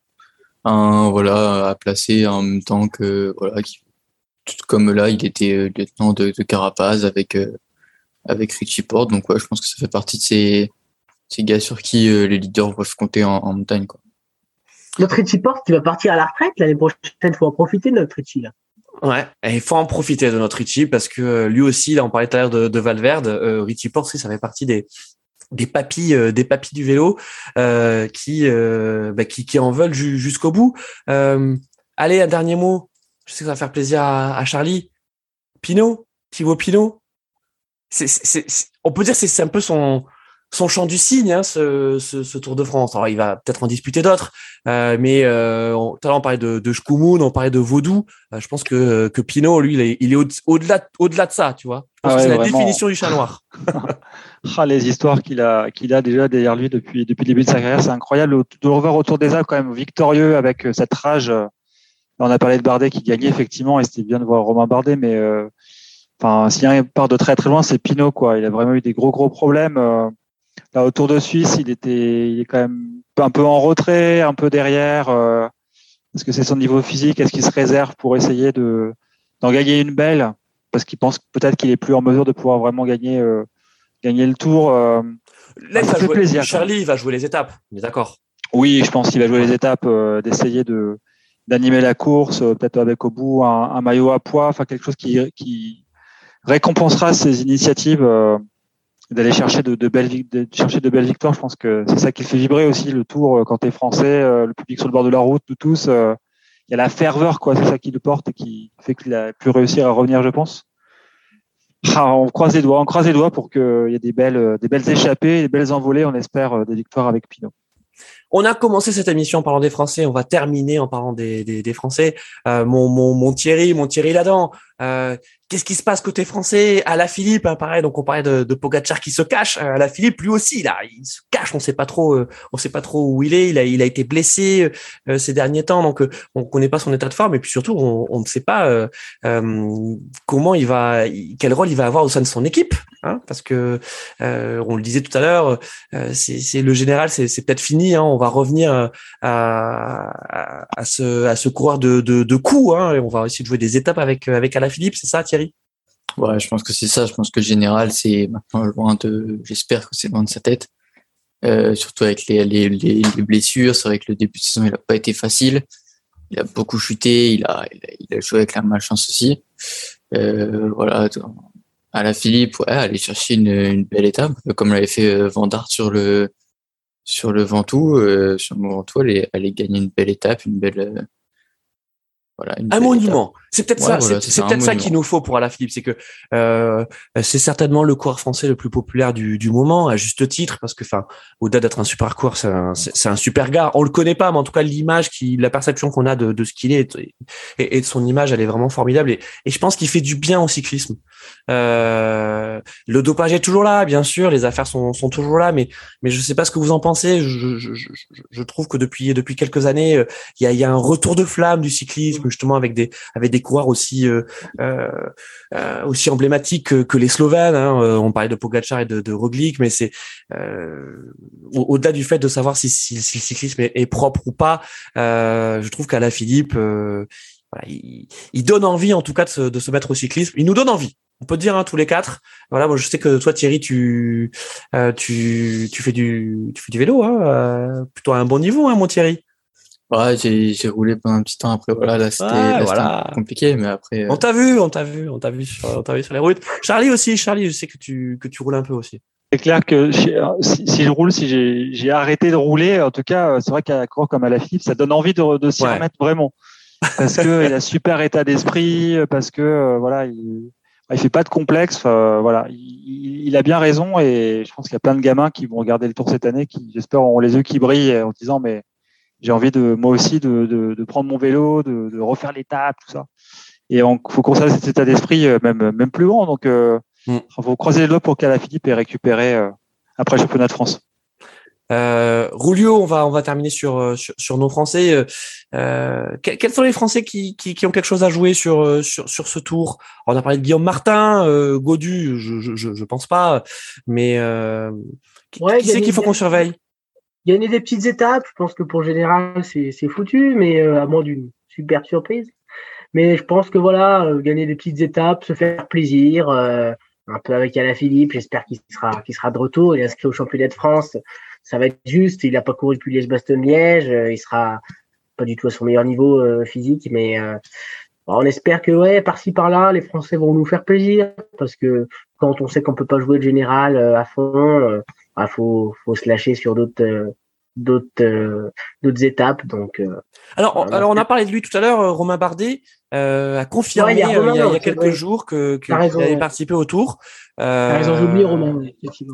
Un voilà à placer en même temps que voilà, qui, comme là, il était lieutenant de, de Carapaz avec avec Richie Porte. Donc ouais, je pense que ça fait partie de ces, ces gars sur qui euh, les leaders peuvent compter en, en, montagne. Quoi. Notre Richie Porte qui va partir à la retraite l'année prochaine, il faut en profiter de notre Richie là. Ouais, il faut en profiter de notre Richie parce que euh, lui aussi, là on parlait tout à l'heure de, de Valverde, euh, Richie Porte, ça fait partie des des papis euh, des papis du vélo euh, qui, bah, qui qui en veulent jusqu'au bout. allez, un dernier mot. Je sais que ça va faire plaisir à, à Charlie. Pinot, Thibaut Pinot, c'est, on peut dire que c'est un peu son, son champ du cygne, hein, ce, ce, ce, Tour de France. Alors, il va peut-être en disputer d'autres, euh, mais euh, on, tout à l'heure, on parlait de, de Shkumun, on parlait de Vaudou. Euh, je pense que, que Pinot, lui, il est, il est au, delà au-delà de ça, tu vois. Ah c'est la définition du chat noir. ah, les histoires qu'il a, qu'il a déjà derrière lui depuis, depuis le début de sa carrière, c'est incroyable de le revoir autour des Alpes, quand même victorieux avec cette rage. On a parlé de Bardet qui gagnait, effectivement, et c'était bien de voir Romain Bardet, mais Enfin, s'il part de très très loin, c'est Pinot, quoi. Il a vraiment eu des gros gros problèmes. Euh, Là, au Tour de Suisse, il était, il est quand même un peu en retrait, un peu derrière. Euh, est-ce que c'est son niveau physique? Est-ce qu'il se réserve pour essayer de d'en gagner une belle? Parce qu'il pense peut-être qu'il est plus en mesure de pouvoir vraiment gagner euh, gagner le Tour. Euh, Là, il va jouer, plaisir. Charlie va jouer les étapes. On est d'accord. Oui, je pense qu'il va jouer les étapes, d'essayer de d'animer la course, peut-être avec au bout un, un, maillot à poids, enfin quelque chose qui, qui récompensera ses initiatives d'aller chercher de, belles de chercher de belles victoires. Je pense que c'est ça qui fait vibrer aussi le Tour euh, quand tu es français, euh, le public sur le bord de la route, nous tous. Euh, il y a la ferveur, quoi. C'est ça qui le porte et qui fait qu'il a pu réussir à revenir, je pense. Ah, on croise les doigts, on croise les doigts pour qu'il y ait des belles, des belles échappées, des belles envolées. On espère des victoires avec Pinot. On a commencé cette émission en parlant des Français, on va terminer en parlant des, des, Français. mon, mon, mon Thierry, mon Thierry Ladan, euh, Qu'est-ce qui se passe côté français? À la Philippe, hein, pareil. Donc on parlait de, de Pogacar qui se cache. À la Philippe, lui aussi, là, il se cache. On sait pas trop, euh, on sait pas trop où il est. Il a, il a été blessé euh, ces derniers temps, donc euh, on connaît pas son état de forme. Et puis surtout, on, on ne sait pas comment il va, quel rôle il va avoir au sein de son équipe, hein, parce que on le disait tout à l'heure, c'est le général, c'est peut-être fini. Hein, on va revenir à, à, ce, à de, coups. Hein, et on va essayer de jouer des étapes avec avec Alain Philippe, c'est ça, Thierry? Ouais, je pense que c'est ça. Je pense que le général, c'est maintenant loin de. J'espère que c'est loin de sa tête. Euh, surtout avec les, les, les, blessures. C'est vrai que le début de saison, il n'a pas été facile. Il a beaucoup chuté. Il a, joué avec la malchance aussi. Euh, voilà. À Philippe, ouais, aller chercher une, une belle étape, comme l'avait fait euh, Vandart sur le sur le Ventoux. Euh, sur le Ventoux, aller, aller gagner une belle étape, une belle voilà, un monument. C'est peut-être ça, c'est peut-être ça qu'il nous faut pour Alaphilippe, c'est que euh, c'est certainement le coureur français le plus populaire du, du moment, à juste titre, parce que, enfin, au-delà d'être un super coureur, c'est un, un, super gars. On le connaît pas, mais en tout cas, l'image, qui, la perception qu'on a de, de ce qu'il est et, de son image, elle est vraiment formidable. Et, et je pense qu'il fait du bien au cyclisme. Euh, le dopage est toujours là, bien sûr, les affaires sont, sont toujours là, mais mais je sais pas ce que vous en pensez. Je, je, je, je trouve que depuis depuis quelques années, euh, il y a, y a un retour de flamme du cyclisme, justement avec des avec des coureurs aussi euh, euh, euh, aussi emblématiques que, que les Slovènes. Hein. On parlait de Pogacar et de, de Roglic, mais c'est au-delà du fait de savoir si, si, si le cyclisme est, propre ou pas. je trouve qu'à la Philippe, voilà, il, il, donne envie en tout cas de se, de se mettre au cyclisme. Il nous donne envie on peut dire hein, tous les quatre. Voilà, moi je sais que toi Thierry, tu tu tu fais du tu fais du vélo, hein, plutôt à un bon niveau, hein, mon Thierry. Ouais, j'ai roulé pendant un petit temps après. Voilà, là, c'était voilà. compliqué, mais après. Euh, on t'a vu, on t'a vu, on t'a vu, sur, on t'a vu sur les routes. Charlie aussi, Charlie, je sais que tu que tu roules un peu aussi. C'est clair que si, si, je roule, si j'ai arrêté de rouler, en tout cas, c'est vrai qu'à court comme à la Philippe, ça donne envie de, de s'y remettre vraiment, parce que il a super état d'esprit, parce que euh, voilà, il, il fait pas de complexe. voilà, il, il, a bien raison et je pense qu'il y a plein de gamins qui vont regarder le Tour cette année, qui j'espère auront les yeux qui brillent en disant mais j'ai envie de moi aussi de, de, de prendre mon vélo, de, de refaire l'étape, tout ça. Et il faut conserver cet état d'esprit euh, même même plus grand. Donc, euh, mm. faut croiser les doigts pour qu'Alaphilippe ait récupéré euh, après le championnat de France. Euh, on va on va terminer sur euh, sur, sur nos Français. Euh, quels sont les Français qui, qui, qui, ont quelque chose à jouer sur sur, sur ce tour? On a parlé de Guillaume Martin, euh, Godu, je, je je pense pas, mais euh, qui, ouais, qui c'est qu'il faut qu'on surveille? Gagner des petites étapes, je pense que pour général c'est c'est foutu, mais à moins d'une super surprise. Mais je pense que voilà, gagner des petites étapes, se faire plaisir. un peu avec Alain Philippe, j'espère qu'il sera qu'il sera de retour. Est inscrit au championnat de France ça va être juste. Il n'a pas couru depuis Liège-Bastogne-Liège. Euh, il sera pas du tout à son meilleur niveau euh, physique, mais euh, on espère que ouais, par-ci par-là, les Français vont nous faire plaisir parce que quand on sait qu'on peut pas jouer le général à fond, il bah, faut faut se lâcher sur d'autres d'autres d'autres étapes. Donc alors alors on a parlé de lui tout à l'heure, Romain Bardet a confirmé il y a, quelques jours que qu'il avait participé au tour. Euh, raison, j'ai oublié Romain.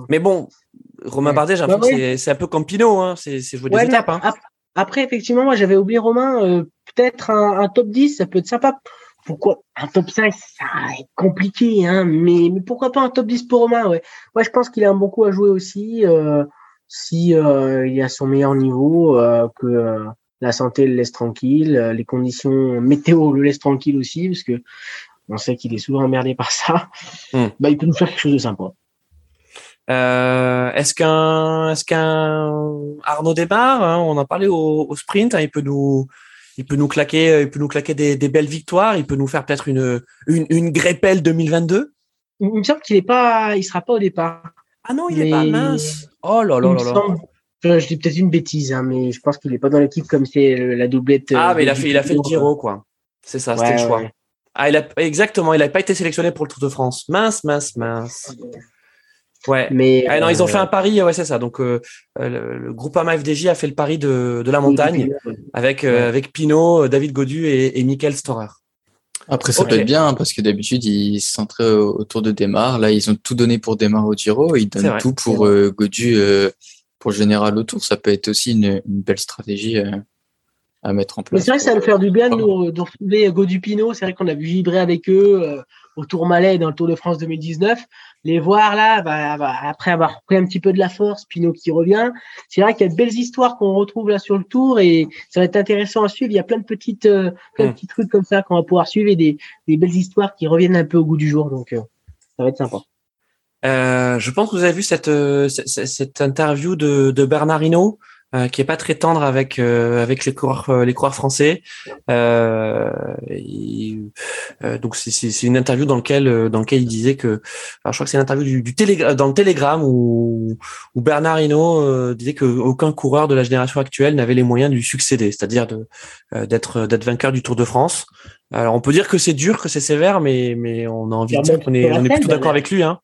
Mais bon, Romain Bardet, j'ai l'impression que c'est un peu comme Pinot, hein. c'est jouer des étapes. Hein. Après, effectivement, moi j'avais oublié Romain, euh, peut-être un, top 10, ça peut être sympa. Pourquoi Un top 5, ça va être compliqué, hein, mais, mais pourquoi pas un top 10 pour Romain ouais. Moi, je pense qu'il a un bon coup à jouer aussi, euh, si euh, il a son meilleur niveau, euh, que euh, la santé le laisse tranquille, les conditions météo le laissent tranquille aussi, parce que on sait qu'il est souvent emmerdé par ça. Hmm. Bah, il peut nous faire quelque chose de sympa. Est-ce qu'un est-ce qu'un Arnaud démarre hein, On en parlait au, au sprint. Hein, il peut nous il peut nous claquer il peut nous claquer des, des belles victoires. Il peut nous faire peut-être une une, une Greppel 2022. Il me semble qu'il est pas, il sera pas au départ. Ah non, il est pas mince. Oh là là là là. Je dis peut-être une bêtise, hein, mais je pense qu'il est pas dans l'équipe comme c'est la doublette. Ah, euh, mais il a fait, il a fait le Giro, quoi. C'est ça, c'était le choix. ouais. Ah, il a, exactement, il n'a pas été sélectionné pour le Tour de France. Mince, mince, mince. Ouais. Mais Ah, non, ils ont euh, fait un pari, ouais, c'est ça. Donc, euh, le, le groupe AMA FDJ a fait le pari de, de la montagne avec, euh, Ouais. avec Pinot, David Godu et, et Michael Storer. Après, ça peut être bien hein, parce que d'habitude, ils se centraient au- autour de Desmar. Là, ils ont tout donné pour Desmar au Giro. Ils donnent tout pour euh, Godu euh, pour le général au Tour. Ça peut être aussi une, une belle stratégie euh, à mettre en Mais place. c'est vrai que ça va nous faire du bien de, nous, de retrouver Godupino. C'est vrai qu'on a vu vibrer avec eux euh, au Tour Malais dans le Tour de France 2019. Les voir là, bah, bah, après avoir pris un petit peu de la force, Pinot qui revient. C'est vrai qu'il y a de belles histoires qu'on retrouve là sur le Tour et ça va être intéressant à suivre. Il y a plein de petites, euh, plein de Mm. petits trucs comme ça qu'on va pouvoir suivre et des, des belles histoires qui reviennent un peu au goût du jour. Donc, euh, ça va être sympa. Euh, je pense que vous avez vu cette, cette, cette interview de, de Bernard Hinault, euh, qui est pas très tendre avec euh, avec les coureurs euh, les coureurs français. Euh, et, euh, donc c'est c'est une interview dans lequel dans lequel il disait que alors je crois que c'est une interview du, du Télégra- dans le Télégramme où où Bernard Hinault disait que aucun coureur de la génération actuelle n'avait les moyens de lui succéder, c'est-à-dire de euh, d'être d'être vainqueur du Tour de France. Alors on peut dire que c'est dur, que c'est sévère, mais mais on a envie de dire qu'on est on est plutôt d'accord avec lui, hein.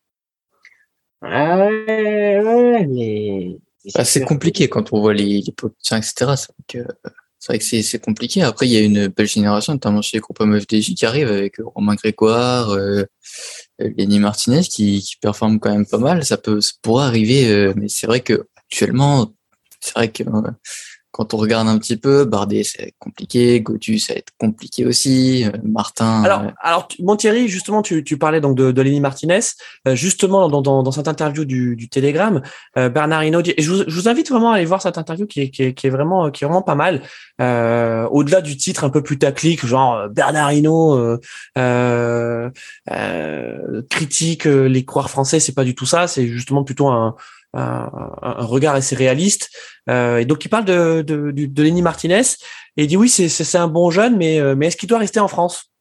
Ah ouais, ouais, mais. Bah, c'est sûr. compliqué quand on voit les, les politiciens, etc. C'est vrai que, euh, c'est vrai que c'est, compliqué. Après, il y a une belle génération, notamment chez les groupes FDJ, qui arrive avec euh, Romain Grégoire, euh, euh, Lenny Martinez, qui, qui performe quand même pas mal. Ça peut, ça pourrait arriver, euh, mais c'est vrai que actuellement, c'est vrai que quand on regarde un petit peu, Bardet, c'est compliqué, Godu, ça va être compliqué aussi, euh, Martin. Alors, euh, alors tu- mon Thierry, justement, tu, tu parlais donc de, de Lenny Martinez. Euh, justement, dans, dans, dans cette interview du, du Télégramme, euh, Bernard Hinault dit, et je vous, je vous invite vraiment à aller voir cette interview qui est, qui est, qui est vraiment, qui est vraiment pas mal. Euh, au-delà du titre un peu plus taclique, genre euh, Bernard Hinault euh, euh, euh, critique euh, les coureurs français, c'est pas du tout ça. C'est justement plutôt un, un, un regard assez réaliste. Euh, et donc, il parle de, de, de, de Lenny Martinez et il dit oui, c'est un bon jeune, mais, euh, mais est-ce qu'il doit rester en France?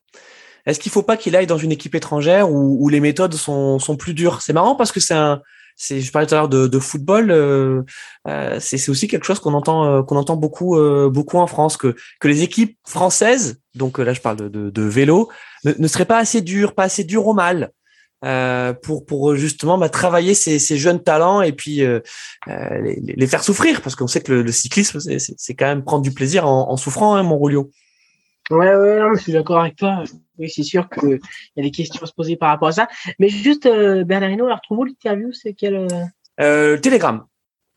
Est-ce qu'il faut pas qu'il aille dans une équipe étrangère où, où les méthodes sont, sont plus dures? C'est marrant parce que c'est un, je parlais tout à l'heure de, de football, euh, euh, c'est aussi quelque chose qu'on entend, euh, qu'on entend beaucoup, euh, beaucoup en France, que, que les équipes françaises, donc là je parle de, de, de vélo, ne, ne seraient pas assez dures, pas assez dures au mal. Euh, pour pour justement bah, travailler ces, ces jeunes talents et puis euh, euh, les, les faire souffrir parce qu'on sait que le, le cyclisme c'est- c'est c'est quand même prendre du plaisir en, en souffrant hein, mon Roulio. Ouais, ouais, non, je suis d'accord avec toi. Oui, c'est sûr qu'il y a des questions à se poser par rapport à ça. Mais juste, euh, Bernard Hinault, alors, retrouve l'interview, c'est quel euh, Euh, Telegram.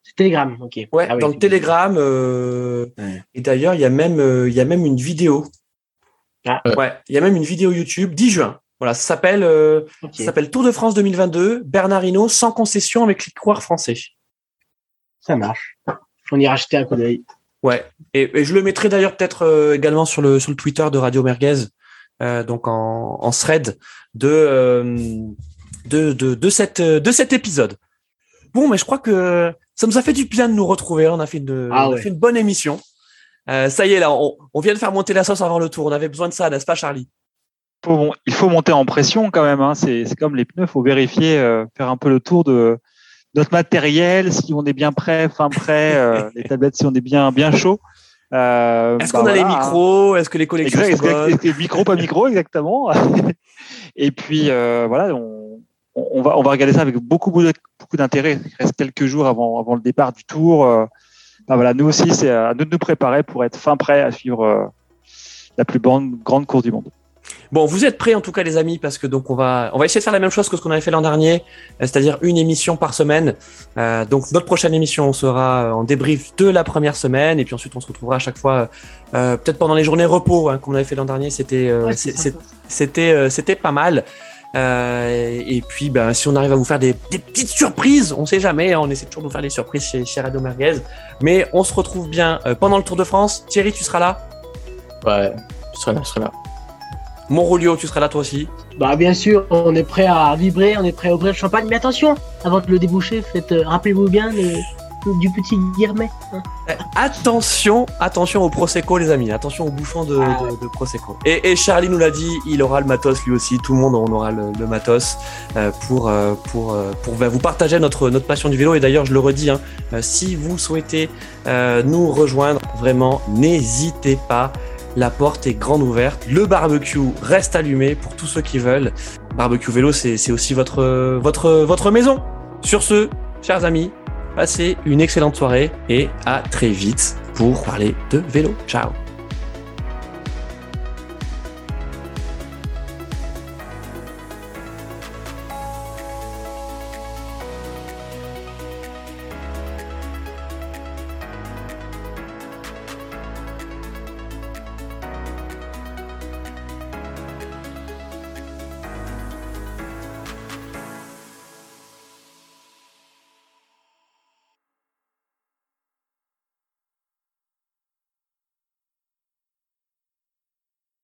C'est Telegram, ok. Ouais, Ah oui, dans le Telegram. euh, Ouais. Et d'ailleurs, il y a même, euh, il y a même une vidéo. Ah. Ouais, il y a même une vidéo YouTube 10 juin. Voilà, ça s'appelle, euh, ça s'appelle Tour de France 2022. Bernard Hinault sans concession avec les coureurs français. Ça marche. On ira jeter un coup d'œil. Ouais. Et, et je le mettrai d'ailleurs peut-être euh, également sur le sur le Twitter de Radio Merguez, euh, donc en, en thread de, de de de cette de cet épisode. Bon, mais je crois que ça nous a fait du bien de nous retrouver. On a fait une, Ah on a ouais. fait une bonne émission. Ça y est là, on, on vient de faire monter la sauce avant le tour. On avait besoin de ça, n'est-ce pas, Charlie? Faut il faut monter en pression quand même. Hein. C'est comme les pneus, faut vérifier, euh, faire un peu le tour de notre matériel, si on est bien prêt, fin prêt, euh, les tablettes si on est bien bien chaud. Euh, Est-ce bah qu'on a les hein. micros? Est-ce que les connexions Exact, sont exact, micro pas micro exactement. Et puis euh, voilà, on, on va on va regarder ça avec beaucoup beaucoup d'intérêt. Il reste quelques jours avant avant le départ du tour. Euh, bah voilà, nous aussi c'est à nous de nous préparer pour être fin prêt à suivre euh, la plus grande grande course du monde. Bon, vous êtes prêts en tout cas les amis parce que donc on va on va essayer de faire la même chose que ce qu'on avait fait l'an dernier, euh, c'est-à-dire une émission par semaine. Euh, donc notre prochaine émission sera en débrief de la première semaine et puis ensuite on se retrouvera à chaque fois euh, peut-être pendant les journées repos hein, comme on avait fait l'an dernier. C'était euh, Ouais, c'était euh, c'était pas mal. Euh, et puis ben si on arrive à vous faire des, des petites surprises, on sait jamais, hein, on essaie toujours de vous faire des surprises chez, chez Radio Merguez. Mais on se retrouve bien euh, pendant le Tour de France. Thierry, tu seras là? ouais, je serai là, je serai là. Monrolio, tu seras là toi aussi Bah bien sûr, on est prêt à vibrer, on est prêt à ouvrir le champagne, mais attention, avant de le déboucher, faites, euh, rappelez-vous bien du petit Guillermet. hein. Eh, Attention, attention au Prosecco, les amis. Attention au bouchon de, Ah de- de Prosecco. Et, et Charlie nous l'a dit, il aura le matos lui aussi. Tout le monde, on aura le, le matos euh, pour euh, pour pour bah, vous partager notre notre passion du vélo. Et d'ailleurs, je le redis, hein, si vous souhaitez nous rejoindre, vraiment, n'hésitez pas. La porte est grande ouverte. Le barbecue reste allumé pour tous ceux qui veulent. Barbecue vélo, c'est aussi votre votre votre maison. Sur ce, chers amis, passez une excellente soirée et à très vite pour parler de vélo. Ciao